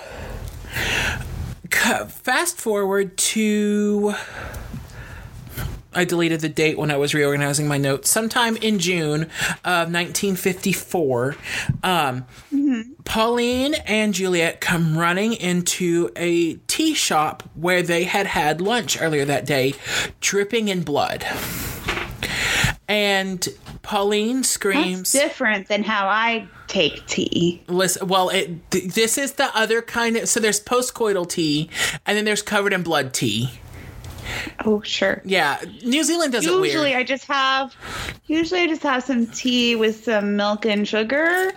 fast forward to I deleted the date when I was reorganizing my notes. Sometime in June of 1954, um, Pauline and Juliet come running into a tea shop where they had had lunch earlier that day, dripping in blood. And Pauline That's screams. different than how I take tea. Listen, well, it th- this is the other kind of. So there's postcoital tea, and then there's covered in blood tea. Oh, sure. Yeah, New Zealand does it Usually. I just have. Usually, I just have some tea with some milk and sugar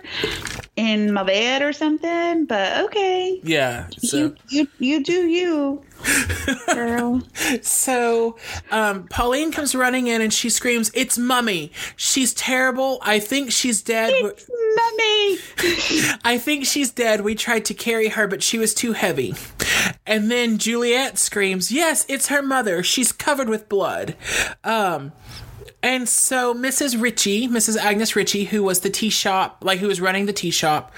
in my bed or something. But okay, yeah. So you you you do you, girl. so um, Pauline comes running in and she screams, "It's Mummy! She's terrible. I think she's dead. It's mummy. I think she's dead. We tried to carry her, but she was too heavy." And then Juliet screams, "Yes, it's her mother. She's covered with blood." Um, and so Mrs. Ritchie, Mrs. Agnes Ritchie, who was the tea shop, like who was running the tea shop,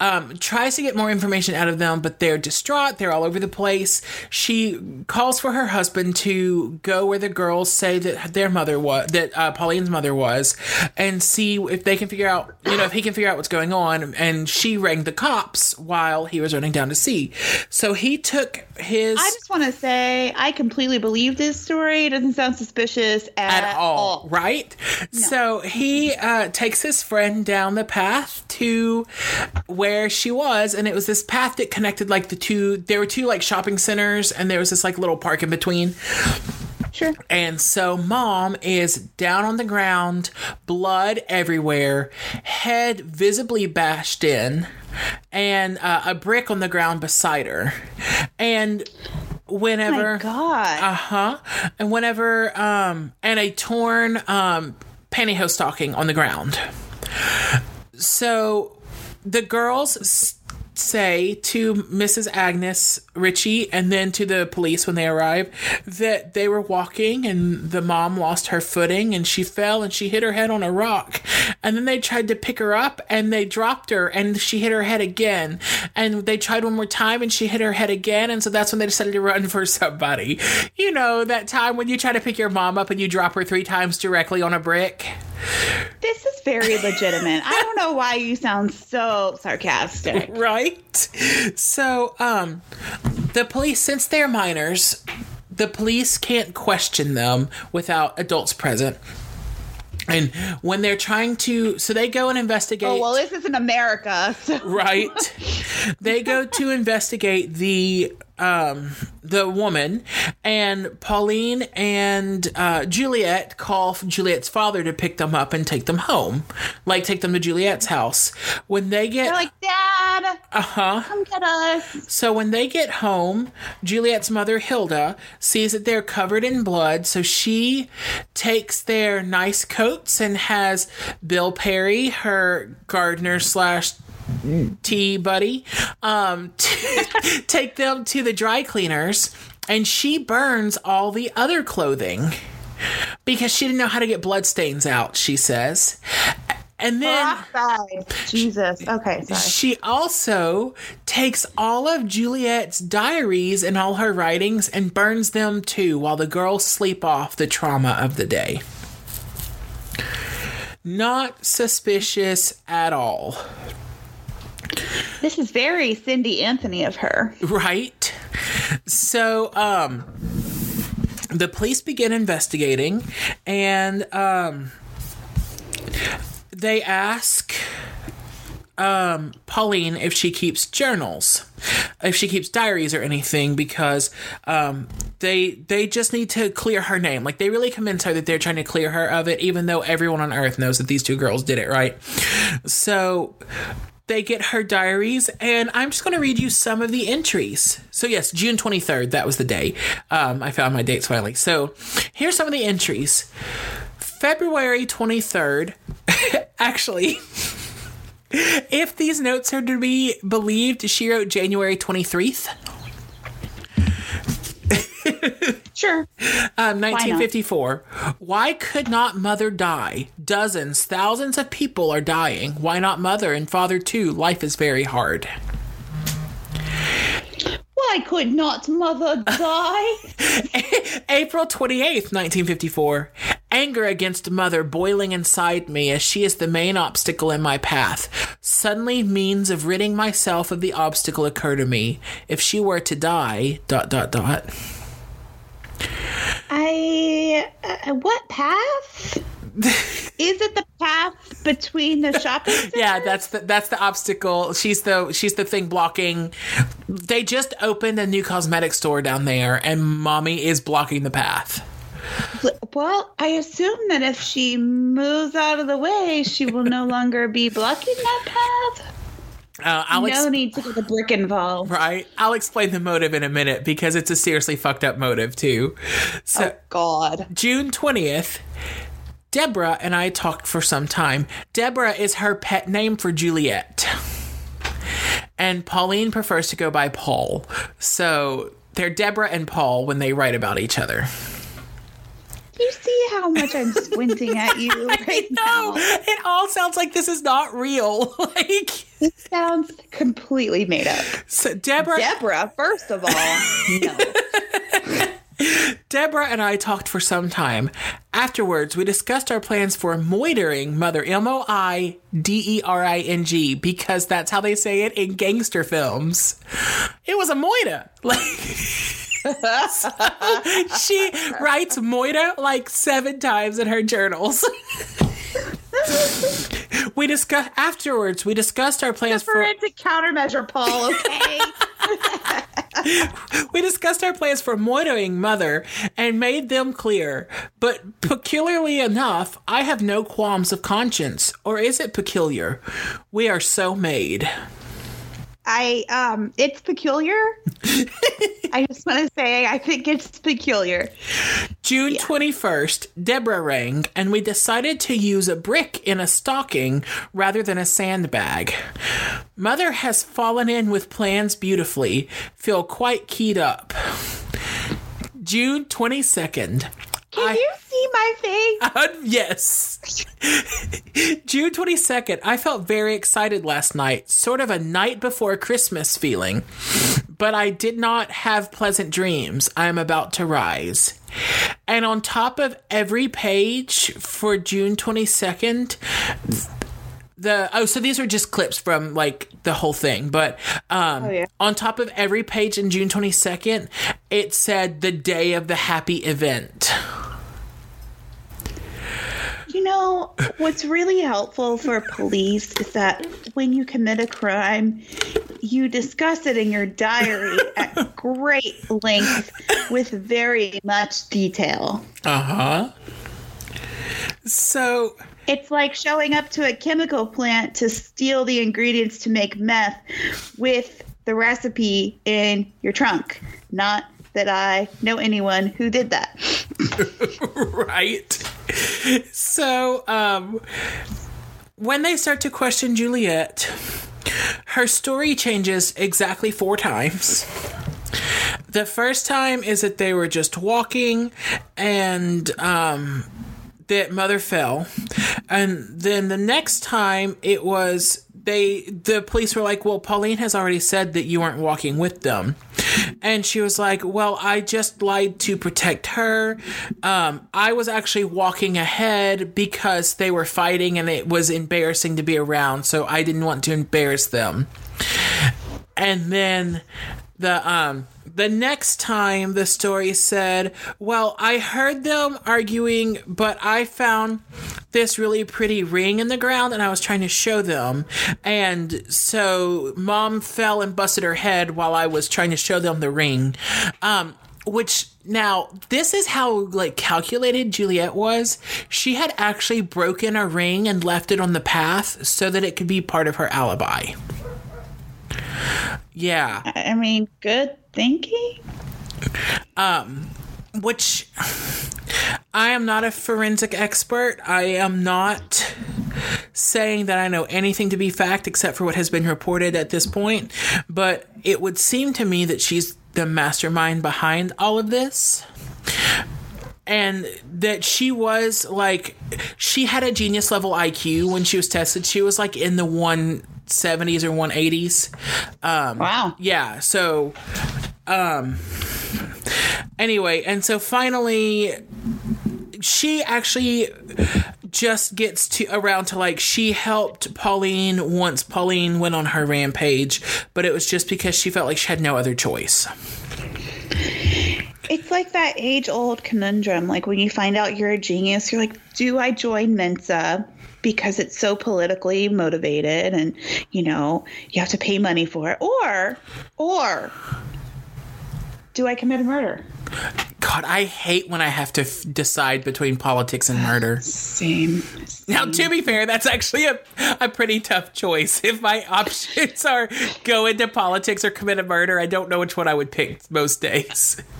um, tries to get more information out of them, but they're distraught. They're all over the place. She calls for her husband to go where the girls say that their mother was, that uh, Pauline's mother was, and see if they can figure out, you know, if he can figure out what's going on. And she rang the cops while he was running down to see. So he took his I just want to say I completely believe this story. It doesn't sound suspicious at, at all, right? So he uh, takes his friend down the path to where she was, and it was this path that connected like the two. There were two like shopping centers, and there was this like little park in between. Sure. And so mom is down on the ground, blood everywhere, head visibly bashed in, and uh, a brick on the ground beside her. And whenever My God. uh huh. And whenever, um, and a torn, um, pantyhose stocking on the ground. So the girls say to Mrs. Agnes Ritchie and then to the police when they arrive that they were walking and the mom lost her footing and she fell and she hit her head on a rock. And then they tried to pick her up and they dropped her and she hit her head again. And they tried one more time and she hit her head again. And so that's when they decided to run for somebody. You know, that time when you try to pick your mom up and you drop her three times directly on a brick. This is very legitimate. I don't know why you sound so sarcastic. right so um the police since they're minors the police can't question them without adults present and when they're trying to so they go and investigate Oh, well, this isn't America. So. right they go to investigate the um the woman and pauline and uh juliet call juliet's father to pick them up and take them home like take them to juliet's house when they get They're like, Dad, uh-huh come get us. so when they get home, Juliet's mother, Hilda, sees that they're covered in blood. So she takes their nice coats and has Bill Perry, her gardener slash tea buddy, um, take them to the dry cleaners, and she burns all the other clothing because she didn't know how to get blood stains out. She says, and then. Jesus. Okay, sorry. She also takes all of Juliet's diaries and all her writings and burns them too while the girls sleep off the trauma of the day. Not suspicious at all, This is very Cindy Anthony of her. right? So, um, the police begin investigating and, um, they ask um, Pauline if she keeps journals, if she keeps diaries or anything, because um, they they just need to clear her name. Like they really convince her that they're trying to clear her of it, even though everyone on Earth knows that these two girls did it, right? So they get her diaries, and I'm just going to read you some of the entries. So, yes, June 23rd, that was the day. Um, I found my dates finally. So, here's some of the entries. February 23rd, actually, if these notes are to be believed, she wrote January 23rd. Sure. Um, 1954. Why could not mother die? Dozens, thousands of people are dying. Why not mother and father too? Life is very hard. Why could not mother die? April 28th, 1954. Anger against mother boiling inside me as she is the main obstacle in my path. Suddenly, means of ridding myself of the obstacle occur to me. If she were to die, dot, dot, dot. I. Uh, what path? Is it the path between the shopping centers? Yeah, that's the that's the obstacle. She's the she's the thing blocking. They just opened a new cosmetic store down there, and mommy is blocking the path. Well, I assume that if she moves out of the way, she will no longer be blocking that path. Uh, I'll ex- no need to get the brick involved. right. I'll explain the motive in a minute because it's a seriously fucked up motive too. So God. June twentieth. Deborah and I talked for some time. Deborah is her pet name for Juliet. And Pauline prefers to go by Paul. So they're Deborah and Paul when they write about each other. You see how much I'm squinting at you right No, now? it all sounds like this is not real. like This sounds completely made up. so Deborah Deborah, first of all, no. Deborah and I talked for some time. Afterwards, we discussed our plans for moitering mother M O I D E R I N G because that's how they say it in gangster films. It was a moita. Like she writes moita like seven times in her journals. We discussed afterwards. We discussed our plans for Forensic countermeasure, Paul, okay? We discussed our plans for moitoring mother and made them clear. But peculiarly enough, I have no qualms of conscience. Or is it peculiar? We are so made. I um it's peculiar. I just want to say I think it's peculiar. June 21st, Deborah rang, and we decided to use a brick in a stocking rather than a sandbag. Mother has fallen in with plans beautifully, feel quite keyed up. June 22nd. Can I- you see my face? Uh, yes. June 22nd, I felt very excited last night, sort of a night before Christmas feeling. But I did not have pleasant dreams. I am about to rise. And on top of every page for June 22nd, the oh so these are just clips from like the whole thing but um yeah. on top of every page in June 22nd it said the day of the happy event You know, what's really helpful for police is that when you commit a crime, you discuss it in your diary at great length with very much detail. uh-huh so It's like showing up to a chemical plant to steal the ingredients to make meth with the recipe in your trunk. Not that I know anyone who did that. right? So, um, when they start to question Juliet, her story changes exactly four times. The first time is that they were just walking and um, that mother fell. And then the next time it was they the police were like, "Well, Pauline has already said that you weren't walking with them." And she was like, "Well, I just lied to protect her. Um, I was actually walking ahead because they were fighting and it was embarrassing to be around, so I didn't want to embarrass them." And then the um the next time the story said, Well, I heard them arguing, but I found this really pretty ring in the ground and I was trying to show them. And so mom fell and busted her head while I was trying to show them the ring. Um, which now this is how like calculated Juliet was. She had actually broken a ring and left it on the path so that it could be part of her alibi. Yeah. I mean, good thinking. Um, which I am not a forensic expert. I am not saying that I know anything to be fact except for what has been reported at this point, but it would seem to me that she's the mastermind behind all of this. And that she was like, she had a genius level IQ when she was tested. She was like in the 170s or 180s. Um, Wow. yeah, so um anyway, and so finally she actually just gets to around to like she helped Pauline once Pauline went on her rampage, but it was just because she felt like she had no other choice. It's like that age old conundrum. Like when you find out you're a genius, you're like, do I join Mensa? Because it's so politically motivated and, you know, you have to pay money for it. Or, or, do I commit a murder? God, I hate when I have to f- decide between politics and murder. Same. Now, to be fair, that's actually a, a pretty tough choice. If my options are go into politics or commit a murder, I don't know which one I would pick most days.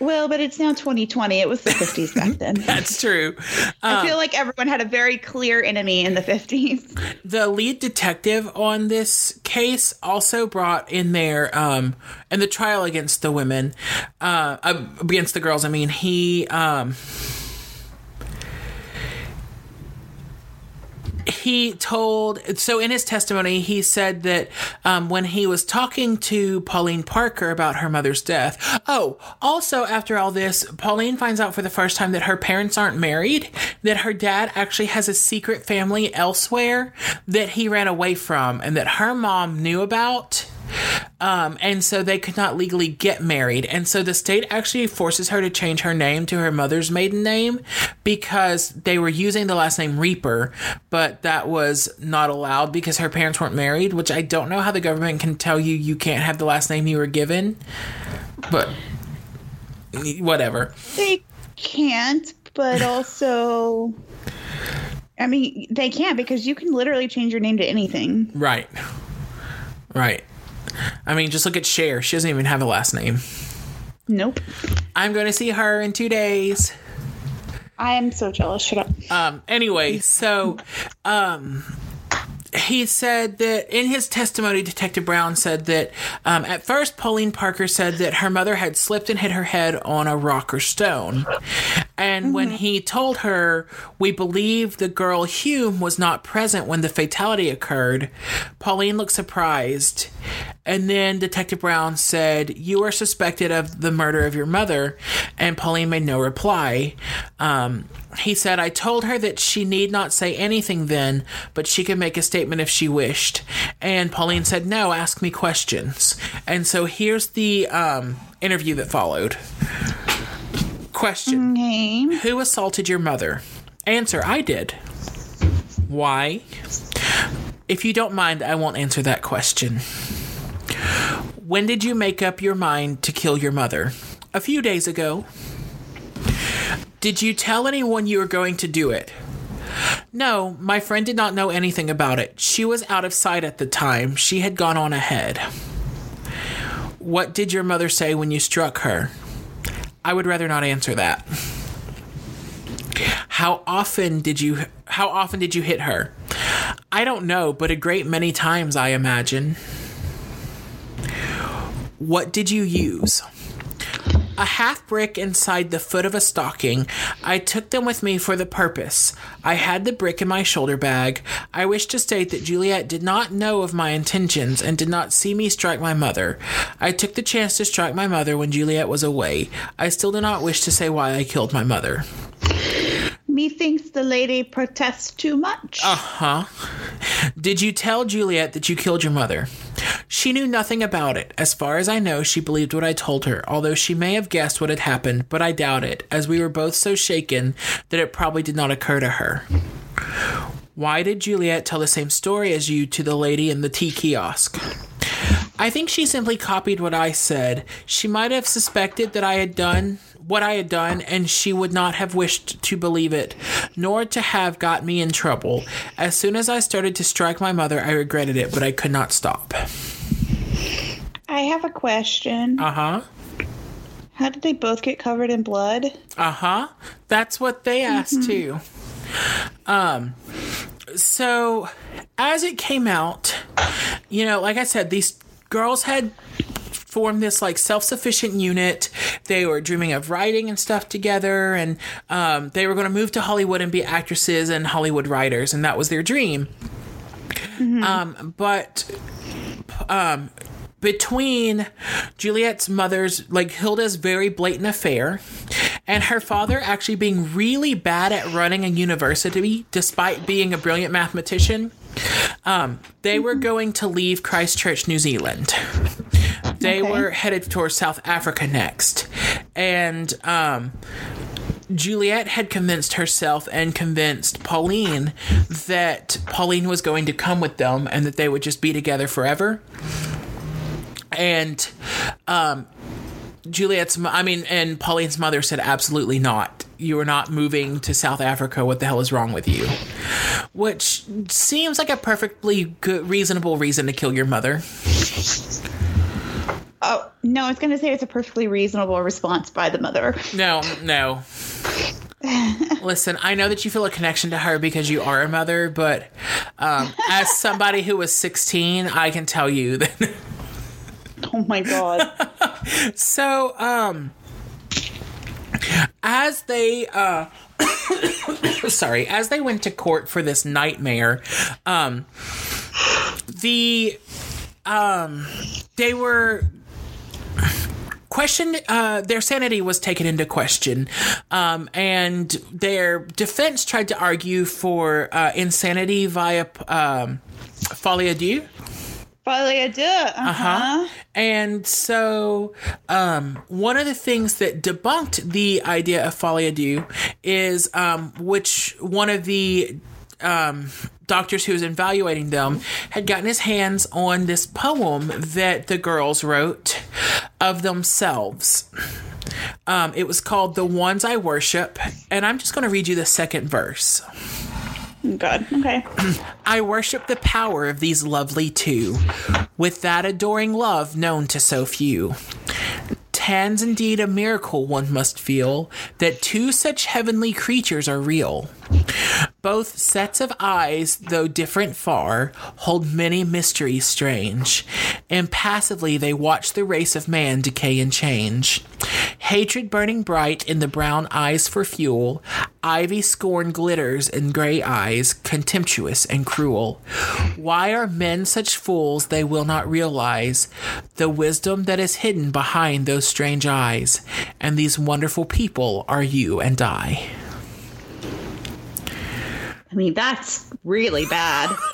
Well, but it's now 2020. It was the 50s back then. That's true. I feel like everyone had a very clear enemy in the 50s. the lead detective on this case also brought in their um in the trial against the women uh uh, against the girls i mean he um he told so in his testimony he said that um, when he was talking to pauline parker about her mother's death oh also after all this pauline finds out for the first time that her parents aren't married that her dad actually has a secret family elsewhere that he ran away from and that her mom knew about um, and so they could not legally get married. And so the state actually forces her to change her name to her mother's maiden name because they were using the last name Rieper, but that was not allowed because her parents weren't married, which I don't know how the government can tell you you can't have the last name you were given. But whatever. They can't, but also. I mean, they can't because you can literally change your name to anything. Right. Right. I mean, just look at Cher. She doesn't even have a last name. Nope. I'm going to see her in two days. I am so jealous. Shut up. Um, anyway, so um, he said that in his testimony, Detective Brown said that um, at first Pauline Parker said that her mother had slipped and hit her head on a rock or stone. And when he told her, we believe the girl Hulme was not present when the fatality occurred, Pauline looked surprised. And then Detective Brown said, You are suspected of the murder of your mother. And Pauline made no reply. Um, he said, I told her that she need not say anything then, but she could make a statement if she wished. And Pauline said, No, ask me questions. And so here's the um, interview that followed. Question. Who assaulted your mother? Answer I did. Why? If you don't mind, I won't answer that question. When did you make up your mind to kill your mother? A few days ago. Did you tell anyone you were going to do it? No, my friend did not know anything about it. She was out of sight at the time. She had gone on ahead. What did your mother say when you struck her? I would rather not answer that. How often did you how often did you hit her? I don't know, but a great many times, I imagine. What did you use? A half brick inside the foot of a stocking. I took them with me for the purpose. I had the brick in my shoulder bag. I wish to state that Juliet did not know of my intentions and did not see me strike my mother. I took the chance to strike my mother when Juliet was away. I still do not wish to say why I killed my mother. Methinks the lady protests too much. Uh huh. Did you tell Juliet that you killed your mother? She knew nothing about it. As far as I know, she believed what I told her, although she may have guessed what had happened, but I doubt it, as we were both so shaken that it probably did not occur to her. Why did Juliet tell the same story as you to the lady in the tea kiosk? I think she simply copied what I said. She might have suspected that I had done what I had done, and she would not have wished to believe it, nor to have got me in trouble. As soon as I started to strike my mother, I regretted it, but I could not stop. I have a question. Uh huh. How did they both get covered in blood? Uh huh. That's what they asked too. Um, so as it came out, you know, like I said, these girls had formed this like self-sufficient unit. They were dreaming of writing and stuff together, and um, they were going to move to Hollywood and be actresses and Hollywood writers, and that was their dream. Um, but um, between Juliet's mother's, like Hilda's very blatant affair, and her father actually being really bad at running a university despite being a brilliant mathematician, um, they were going to leave Christchurch, New Zealand. They Okay. were headed towards South Africa next. And um, Juliet had convinced herself and convinced Pauline that Pauline was going to come with them and that they would just be together forever. And um, Juliet's, I mean, and Pauline's mother said, absolutely not. You are not moving to South Africa. What the hell is wrong with you? Which seems like a perfectly good, reasonable reason to kill your mother. Oh, no, I was going to say it's a perfectly reasonable response by the mother. No, no. Listen, I know that you feel a connection to her because you are a mother, but um, as somebody who was 16, I can tell you that. Oh my god. so, um, as they, uh, sorry, as they went to court for this nightmare, um, the, um, they were question uh, their sanity was taken into question um, and their defense tried to argue for uh, insanity via um, folie à deux Folie à deux. Uh-huh. and so, um, one of the things that debunked the idea of folie à is um, which one of the um, doctors who was evaluating them had gotten his hands on this poem that the girls wrote of themselves. Um, it was called The Ones I Worship, and I'm just going to read you the second verse. God. Okay. I worship the power of these lovely two, with that adoring love known to so few. Tans indeed a miracle one must feel that two such heavenly creatures are real. Both sets of eyes, though different far, hold many mysteries strange. Impassively they watch the race of man decay and change. Hatred burning bright in the brown eyes for fuel, ivy scorn glitters in gray eyes, contemptuous and cruel. Why are men such fools they will not realize the wisdom that is hidden behind those strange eyes? And these wonderful people are you and I. I mean, that's really bad.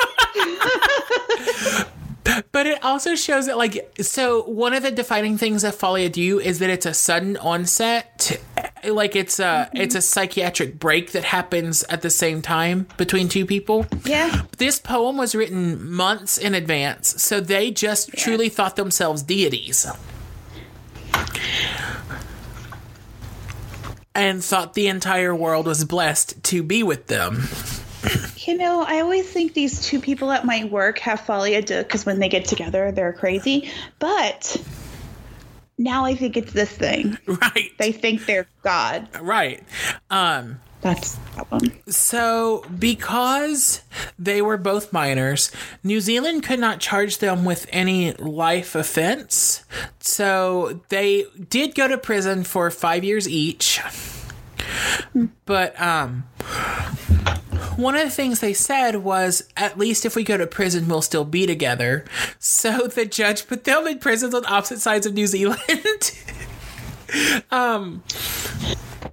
But it also shows that, like, so one of the defining things of Folie à Deux is that it's a sudden onset, like it's a mm-hmm. it's a psychiatric break that happens at the same time between two people. yeah. This poem was written months in advance, so they just truly thought themselves deities. And thought the entire world was blessed to be with them. You know, I always think these two people at my work have folie à because when they get together, they're crazy. But now I think it's this thing. Right. They think they're God. Right. Um That's that one. So, because they were both minors, New Zealand could not charge them with any life offense. So, they did go to prison for five years each. But, um, one of the things they said was, at least if we go to prison, we'll still be together. So the judge put them in prisons on opposite sides of New Zealand. Um,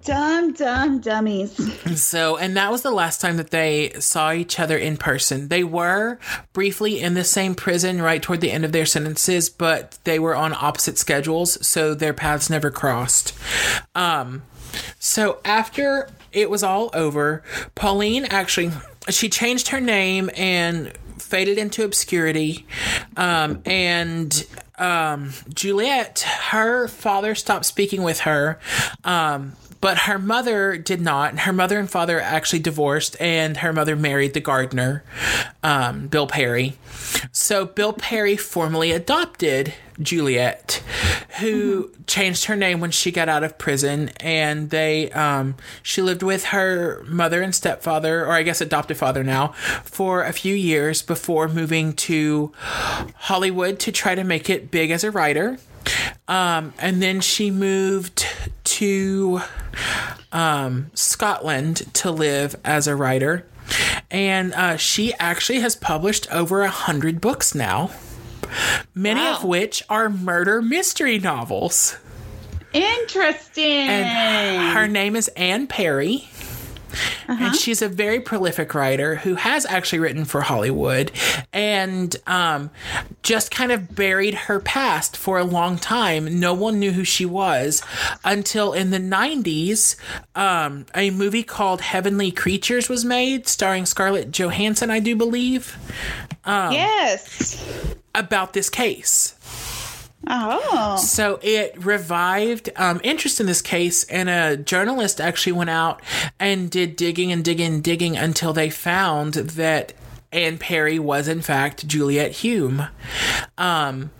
dumb, dumb dummies. So, and that was the last time that they saw each other in person. They were briefly in the same prison right toward the end of their sentences, but they were on opposite schedules, so their paths never crossed. Um, so after it was all over, Pauline actually she changed her name and faded into obscurity. Um, and um, Juliet, her father stopped speaking with her. Um, but her mother did not. Her mother and father actually divorced, and her mother married the gardener, um, Bill Perry. So Bill Perry formally adopted Juliet, who changed her name when she got out of prison, and they um, she lived with her mother and stepfather, or I guess adopted father now, for a few years before moving to Hollywood to try to make it big as a writer. Um, and then she moved to um, Scotland to live as a writer. And uh, she actually has published over a hundred books now, many of which are murder mystery novels. Interesting. And her name is Anne Perry. And she's a very prolific writer who has actually written for Hollywood and um, just kind of buried her past for a long time. No one knew who she was until in the 90s, um, a movie called Heavenly Creatures was made, starring Scarlett Johansson, I do believe, yes. about this case. Oh. So it revived um, interest in this case, and a journalist actually went out and did digging and digging and digging until they found that Anne Perry was, in fact, Juliet Hulme. Um,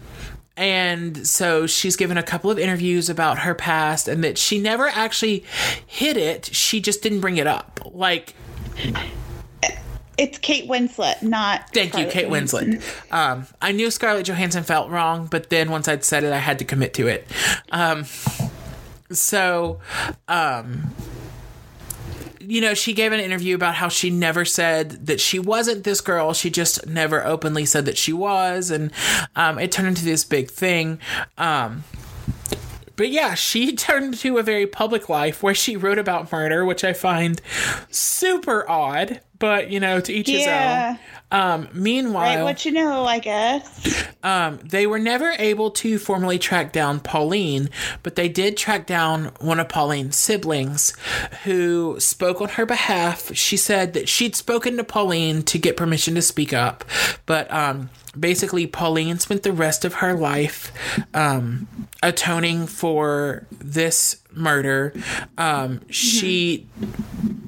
and so she's given a couple of interviews about her past and that she never actually hid it. She just didn't bring it up. Like, It's Kate Winslet, not. Thank you, Kate. Winslet. Um, I knew Scarlett Johansson felt wrong, but then once I'd said it, I had to commit to it. Um, so, um, you know, she gave an interview about how she never said that she wasn't this girl. She just never openly said that she was, and um, it turned into this big thing. Um, but yeah, she turned to a very public life where she wrote about murder, which I find super odd. But you know, to each his own. Um, meanwhile, Right, what you know, I guess. um, they were never able to formally track down Pauline, but they did track down one of Pauline's siblings who spoke on her behalf. She said that she'd spoken to Pauline to get permission to speak up, but um, basically, Pauline spent the rest of her life um, atoning for this murder. Um, She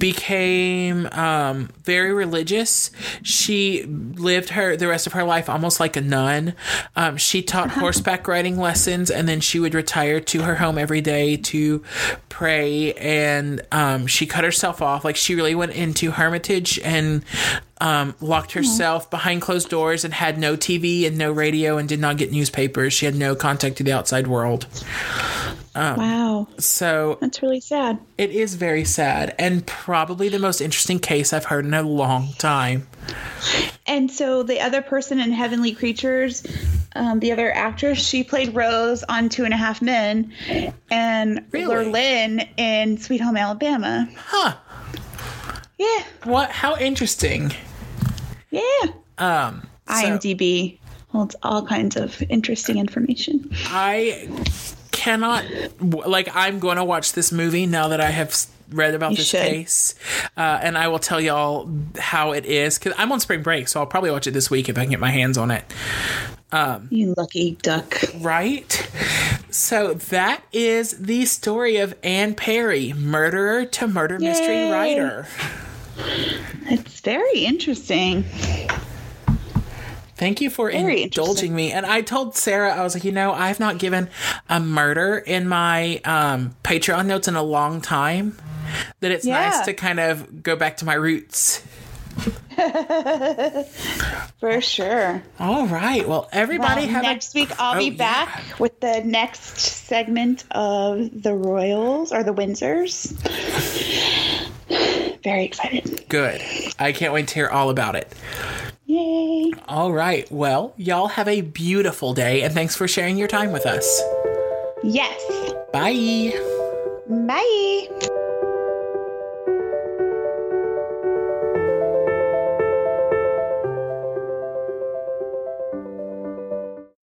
became um, very religious. She lived her the rest of her life almost like a nun. Um, she taught horseback riding lessons, and then she would retire to her home every day to pray. And um, she cut herself off. Like she really went into hermitage and um, locked herself behind closed doors and had no TV and no radio and did not get newspapers. She had no contact to the outside world. wow. So That's really sad. it is very sad and probably the most interesting case I've heard in a long time. And so the other person in Heavenly Creatures, um, the other actress, she played Rose on Two and a Half Men, and Really? Lurlyn in Sweet Home Alabama. Huh. Yeah, What? How interesting. Yeah. Um, so IMDb holds all kinds of interesting information. I cannot, like, I'm going to watch this movie now that I have read about You this should. case. Uh, and I will tell y'all how it is because I'm on spring break, so I'll probably watch it this week if I can get my hands on it. You lucky duck. Right? So that is the story of Anne Perry, murderer to murder mystery writer. It's very interesting. Thank you for Very indulging me. And I told Sarah, I was like, you know, I've not given a murder in my um, Patreon notes in a long time. that it's Yeah. nice to kind of go back to my roots. For sure. All right. Well, everybody Well, have next a, week I'll Oh, be yeah. back with the next segment of the Royals or the Windsors. Very excited. Good. I can't wait to hear all about it. Yay. All right. Well, y'all have a beautiful day and thanks for sharing your time with us. Yes. Bye. Bye.